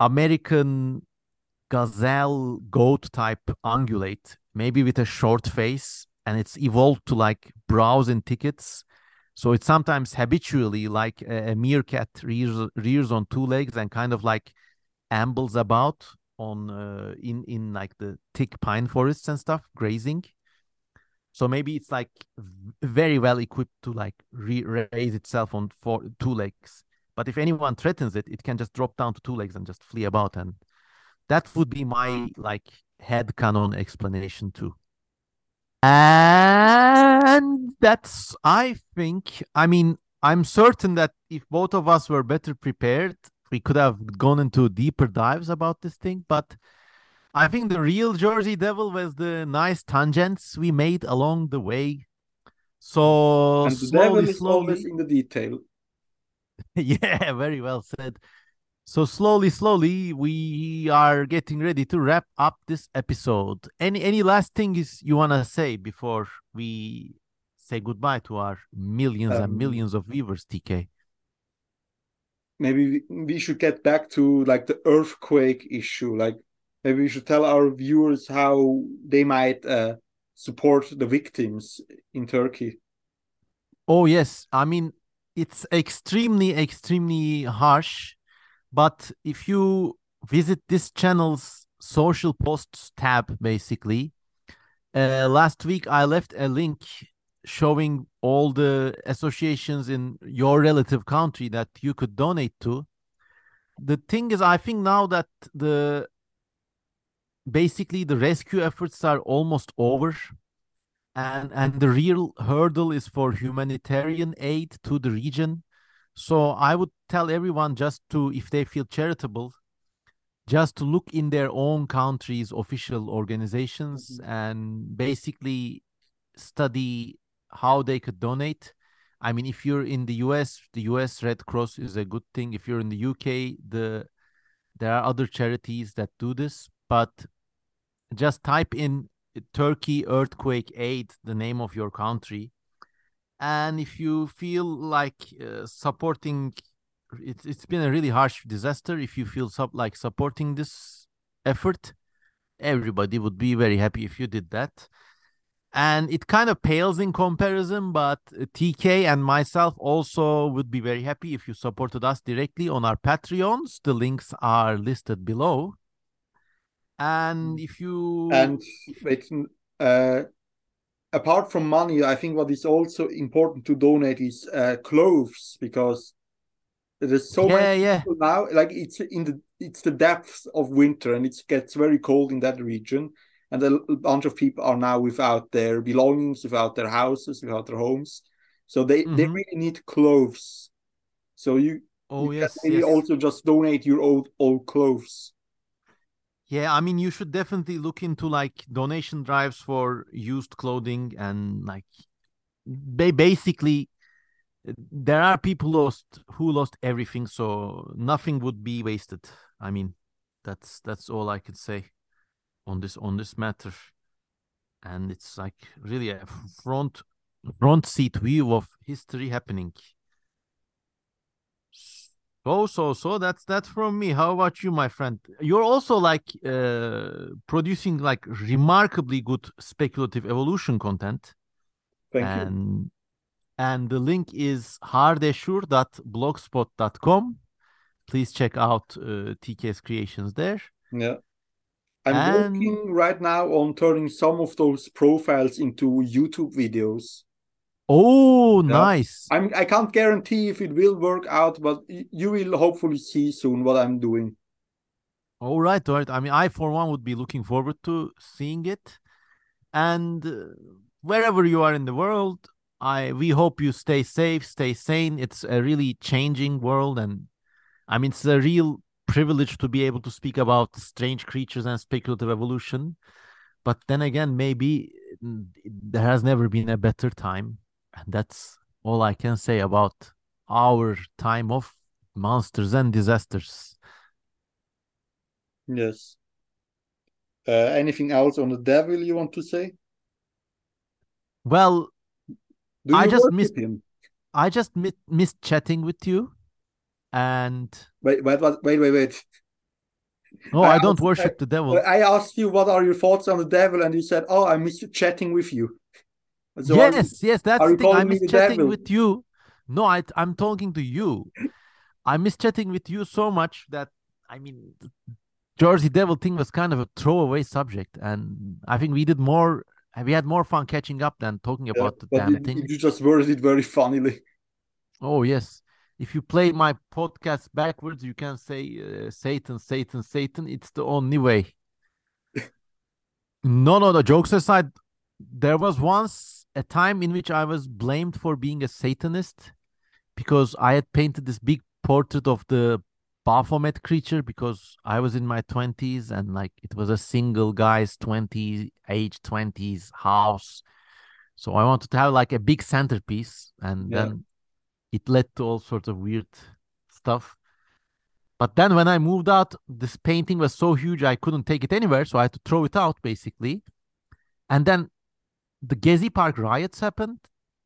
American gazelle goat type ungulate, maybe with a short face, and it's evolved to like browse in thickets. So it's sometimes habitually like a, a meerkat rears, rears on two legs and kind of like ambles about on uh, in in like the thick pine forests and stuff, grazing. So maybe it's like very well equipped to like raise itself on four two legs. But if anyone threatens it, it can just drop down to two legs and just flee about. And that would be my like head canon explanation too. And that's I think I mean I'm certain that if both of us were better prepared, we could have gone into deeper dives about this thing. But I think the real Jersey Devil was the nice tangents we made along the way. So and the slowly, devil is slowly... always in the detail. yeah, very well said. So slowly, slowly, we are getting ready to wrap up this episode. Any any last things you wanna say before we say goodbye to our millions um, and millions of viewers, TK? Maybe we should get back to like the earthquake issue. Like maybe we should tell our viewers how they might uh, support the victims in Turkey. Oh yes, I mean it's extremely extremely harsh, but if you visit this channel's social posts tab, basically, uh, last week I left a link showing all the associations in your relative country that you could donate to. The thing is, I think now that the basically the rescue efforts are almost over and and the real hurdle is for humanitarian aid to the region so i would tell everyone just to if they feel charitable just to look in their own country's official organizations mm-hmm. and basically study how they could donate. I mean, if you're in the US, the US Red Cross is a good thing. If you're in the UK, the there are other charities that do this, but just type in Turkey earthquake aid, the name of your country, and if you feel like uh, supporting, it's it's been a really harsh disaster. If you feel sub, like supporting this effort, everybody would be very happy if you did that and it kind of pales in comparison but tk and myself also would be very happy if you supported us directly on our patreons. The links are listed below. And if you and it's uh, apart from money i think what is also important to donate is uh, clothes because there's so yeah, many yeah. people now like it's in the it's the depths of winter and it gets very cold in that region and a bunch of people are now without their belongings, without their houses, without their homes. So they Mhm. they really need clothes. So you oh you yes, can maybe yes. also just donate your old old clothes. Yeah, I mean, you should definitely look into like donation drives for used clothing and like they basically there are people lost who lost everything, so nothing would be wasted. I mean, that's that's all I could say on this on this matter. And it's like really a front front seat view of history happening. So so so that's that from me. How about you, my friend? You're also like uh, producing like remarkably good speculative evolution content, Thank you. and and the link is hardeshur.blogspot.com. Please check out uh, TK's creations there. Yeah. I'm And- working right now on turning some of those profiles into YouTube videos. Oh, Yeah. nice. I'm I can't guarantee if it will work out, but you will hopefully see soon what I'm doing. All right, all right. I mean, I for one would be looking forward to seeing it. And uh, wherever you are in the world, I we hope you stay safe, stay sane. It's a really changing world, and I mean, it's a real privilege to be able to speak about strange creatures and speculative evolution. But then again, maybe there has never been a better time, and that's all I can say about our time of monsters and disasters. Yes. Uh, anything else on the devil you want to say? Well, I just missed- him? I just mi- missed chatting with you, and Wait, wait, wait, wait, wait, no, I I don't also- worship the devil. I asked you what are your thoughts on the devil, and you said, "Oh, I miss chatting with you." So are you- yes, yes, that's the thing. I miss chatting devil? with you. No, I, I'm talking to you. I miss chatting with you so much that I mean, the Jersey Devil thing was kind of a throwaway subject, and I think we did more. We had more fun catching up than talking Yeah, about the damn you, thing. you just worded it very funnily. Oh yes. If you play my podcast backwards, you can say uh, Satan, Satan, Satan. It's the only way. no, no, the jokes aside, there was once a time in which I was blamed for being a Satanist because I had painted this big portrait of the Baphomet creature because I was in my 20s and like it was a single guy's 20 age 20s house. So I wanted to have like a big centerpiece and Yeah. then it led to all sorts of weird stuff. But then when I moved out, this painting was so huge I couldn't take it anywhere, so I had to throw it out basically. And then the Gezi Park riots happened,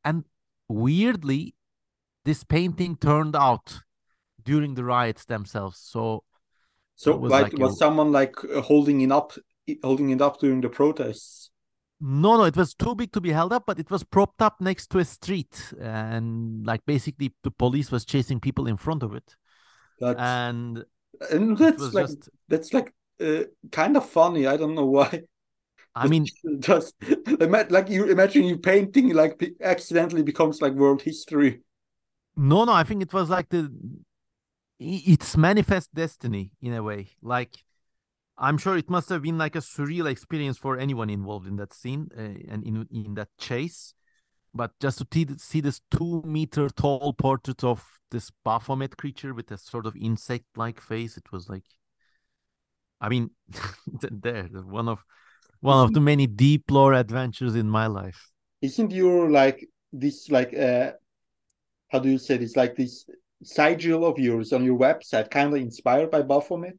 and weirdly, this painting turned out during the riots themselves. So So, was like, like a- was someone like holding it up, holding it up during the protests? No, no, it was too big to be held up, but it was propped up next to a street, and like basically the police was chasing people in front of it, That's and and that's like just. that's like uh, kind of funny. I don't know why. I mean, just like you imagine you painting like accidentally becomes like world history. No, no, I think it was like the it's manifest destiny in a way. Like I'm sure it must have been like a surreal experience for anyone involved in that scene uh, and in in that chase. But just to see, see this two meter tall portrait of this Baphomet creature with a sort of insect like face, it was like, I mean, th- there, one of one of the many deep lore adventures in my life. isn't your like this like uh how do you say this like this sigil of yours on your website kind of inspired by Baphomet?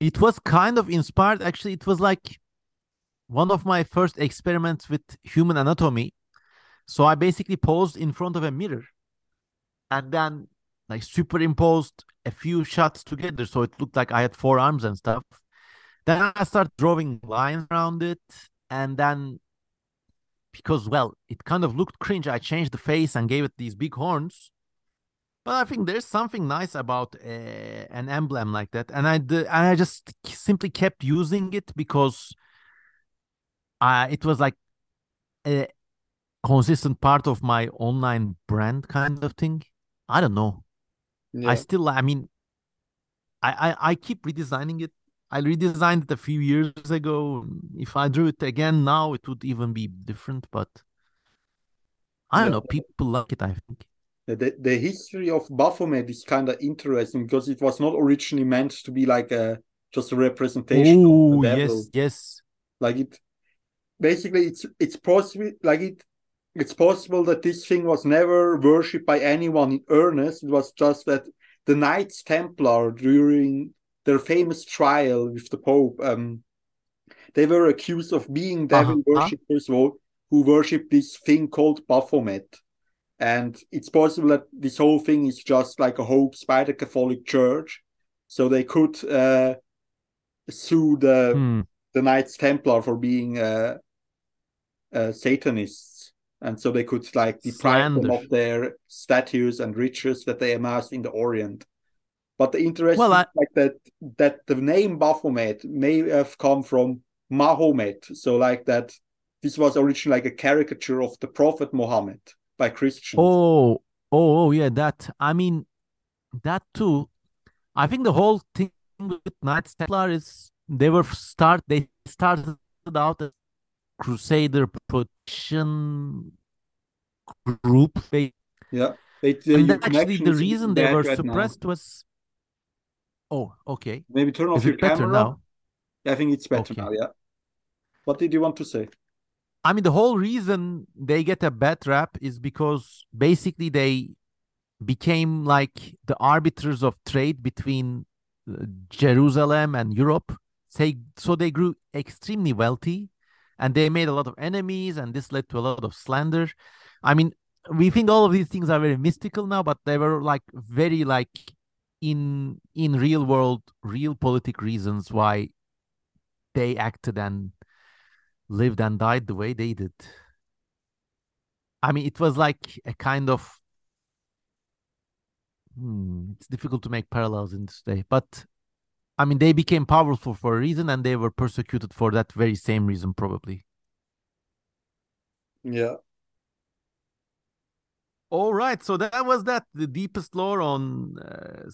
It was kind of inspired. Actually, it was like one of my first experiments with human anatomy. So I basically posed in front of a mirror and then like superimposed a few shots together. So it looked like I had four arms and stuff. Then I started drawing lines around it. And then because, well, it kind of looked cringe, I changed the face and gave it these big horns. But I think there's something nice about uh, an emblem like that, and I and I just simply kept using it because uh, it was like a consistent part of my online brand kind of thing. I don't know. Yeah. I still, I mean, I, I I keep redesigning it. I redesigned it a few years ago. If I drew it again now, it would even be different. But I don't yeah. know. People like it. I think the, the history of Baphomet is kind of interesting because it was not originally meant to be like a just a representation Ooh, of the devil. Yes, yes. Like it basically it's it's possible like it it's possible that this thing was never worshipped by anyone in earnest. It was just that the Knights Templar during their famous trial with the Pope, um, they were accused of being devil uh-huh. worshippers who, who worshipped this thing called Baphomet. And it's possible that this whole thing is just like a hoax by the Catholic Church, so they could uh, sue the hmm. the Knights Templar for being uh, uh, Satanists, and so they could like deprive Slander. them of their statues and riches that they amassed in the Orient. But the interesting well, I... like that that the name Baphomet may have come from Mahomet, so like that this was originally like a caricature of the Prophet Muhammad by Christians. Oh, oh, oh, yeah, that. I mean, that too. I think the whole thing with Knights Templar is they were start. They started out as Crusader protection group. They, yeah, uh, and actually the reason they were right suppressed now. was. Oh, okay. Maybe turn off is your camera now. I think it's better okay. now. Yeah. What did you want to say? I mean, the whole reason they get a bad rap is because basically they became like the arbiters of trade between uh, Jerusalem and Europe. So they grew extremely wealthy and they made a lot of enemies, and this led to a lot of slander. I mean, we think all of these things are very mystical now, but they were like very like in in real world, realpolitik reasons why they acted and lived and died the way they did. I mean, it was like a kind of. Hmm, it's difficult to make parallels in this day, but I mean, they became powerful for a reason, and they were persecuted for that very same reason, probably. Yeah. All right, so that was that the deepest lore on uh,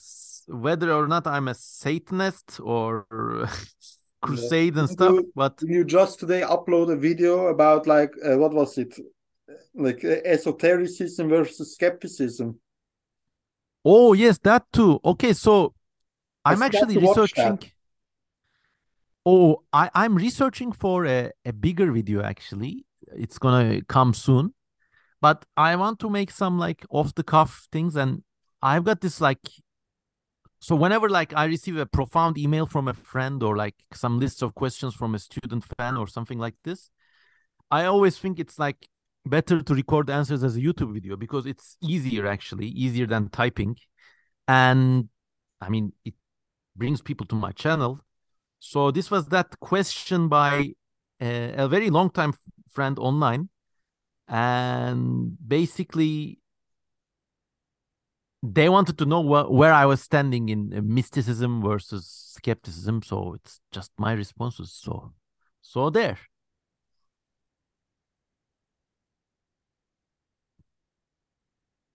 whether or not I'm a Satanist or crusade and stuff you, but you just today upload a video about like uh, what was it? Like uh, esotericism versus skepticism. Oh yes that too. Okay so i'm actually researching oh i i'm researching for a, a bigger video actually. It's gonna come soon. But i want to make some like off the cuff things and i've got this like so whenever like i receive a profound email from a friend or like some list of questions from a student fan or something like this i always think it's like better to record answers as a youtube video because it's easier actually easier than typing. And i mean it brings people to my channel. So this was that question by a, a very long time friend online. And basically they wanted to know wh- where I was standing in mysticism versus skepticism. So it's just my responses. So, so there.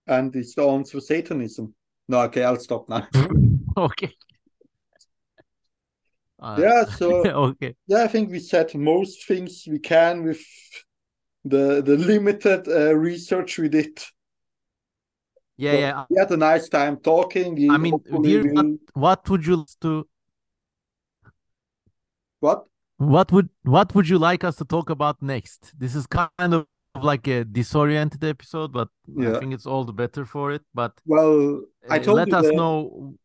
And it's the answer Satanism. No, okay, I'll stop now. okay. Uh, yeah, so okay. Yeah, I think we said most things we can with the the limited uh, research we did. Yeah, so yeah. We had a nice time talking. I mean, dear, what, what would you like to? What? What would what would you like us to talk about next? This is kind of like a disoriented episode, but Yeah. I think it's all the better for it. But Well, I uh, told let you us the- know.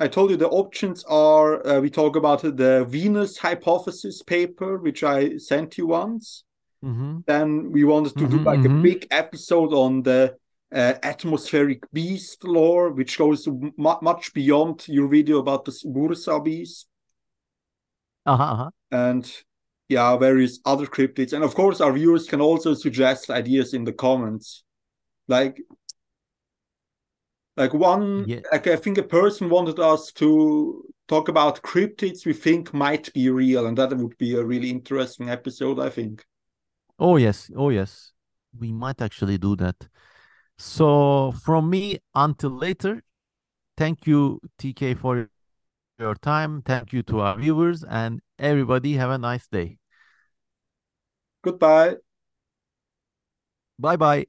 I told you the options are uh, we talk about the Venus hypothesis paper, which I sent you once. Mhm. Then we wanted to do Mhm, like mhm. a big episode on the uh, atmospheric beast lore, which goes mu much beyond your video about the Bursa beast Uh-huh, uh-huh. and yeah, various other cryptids. And of course, our viewers can also suggest ideas in the comments. Like, like one, Yeah. like I think a person wanted us to talk about cryptids we think might be real, and that would be a really interesting episode, I think. Oh yes, oh yes. We might actually do that. So from me until later, thank you TK for your time. Thank you to our viewers and everybody have a nice day. Goodbye. Bye bye.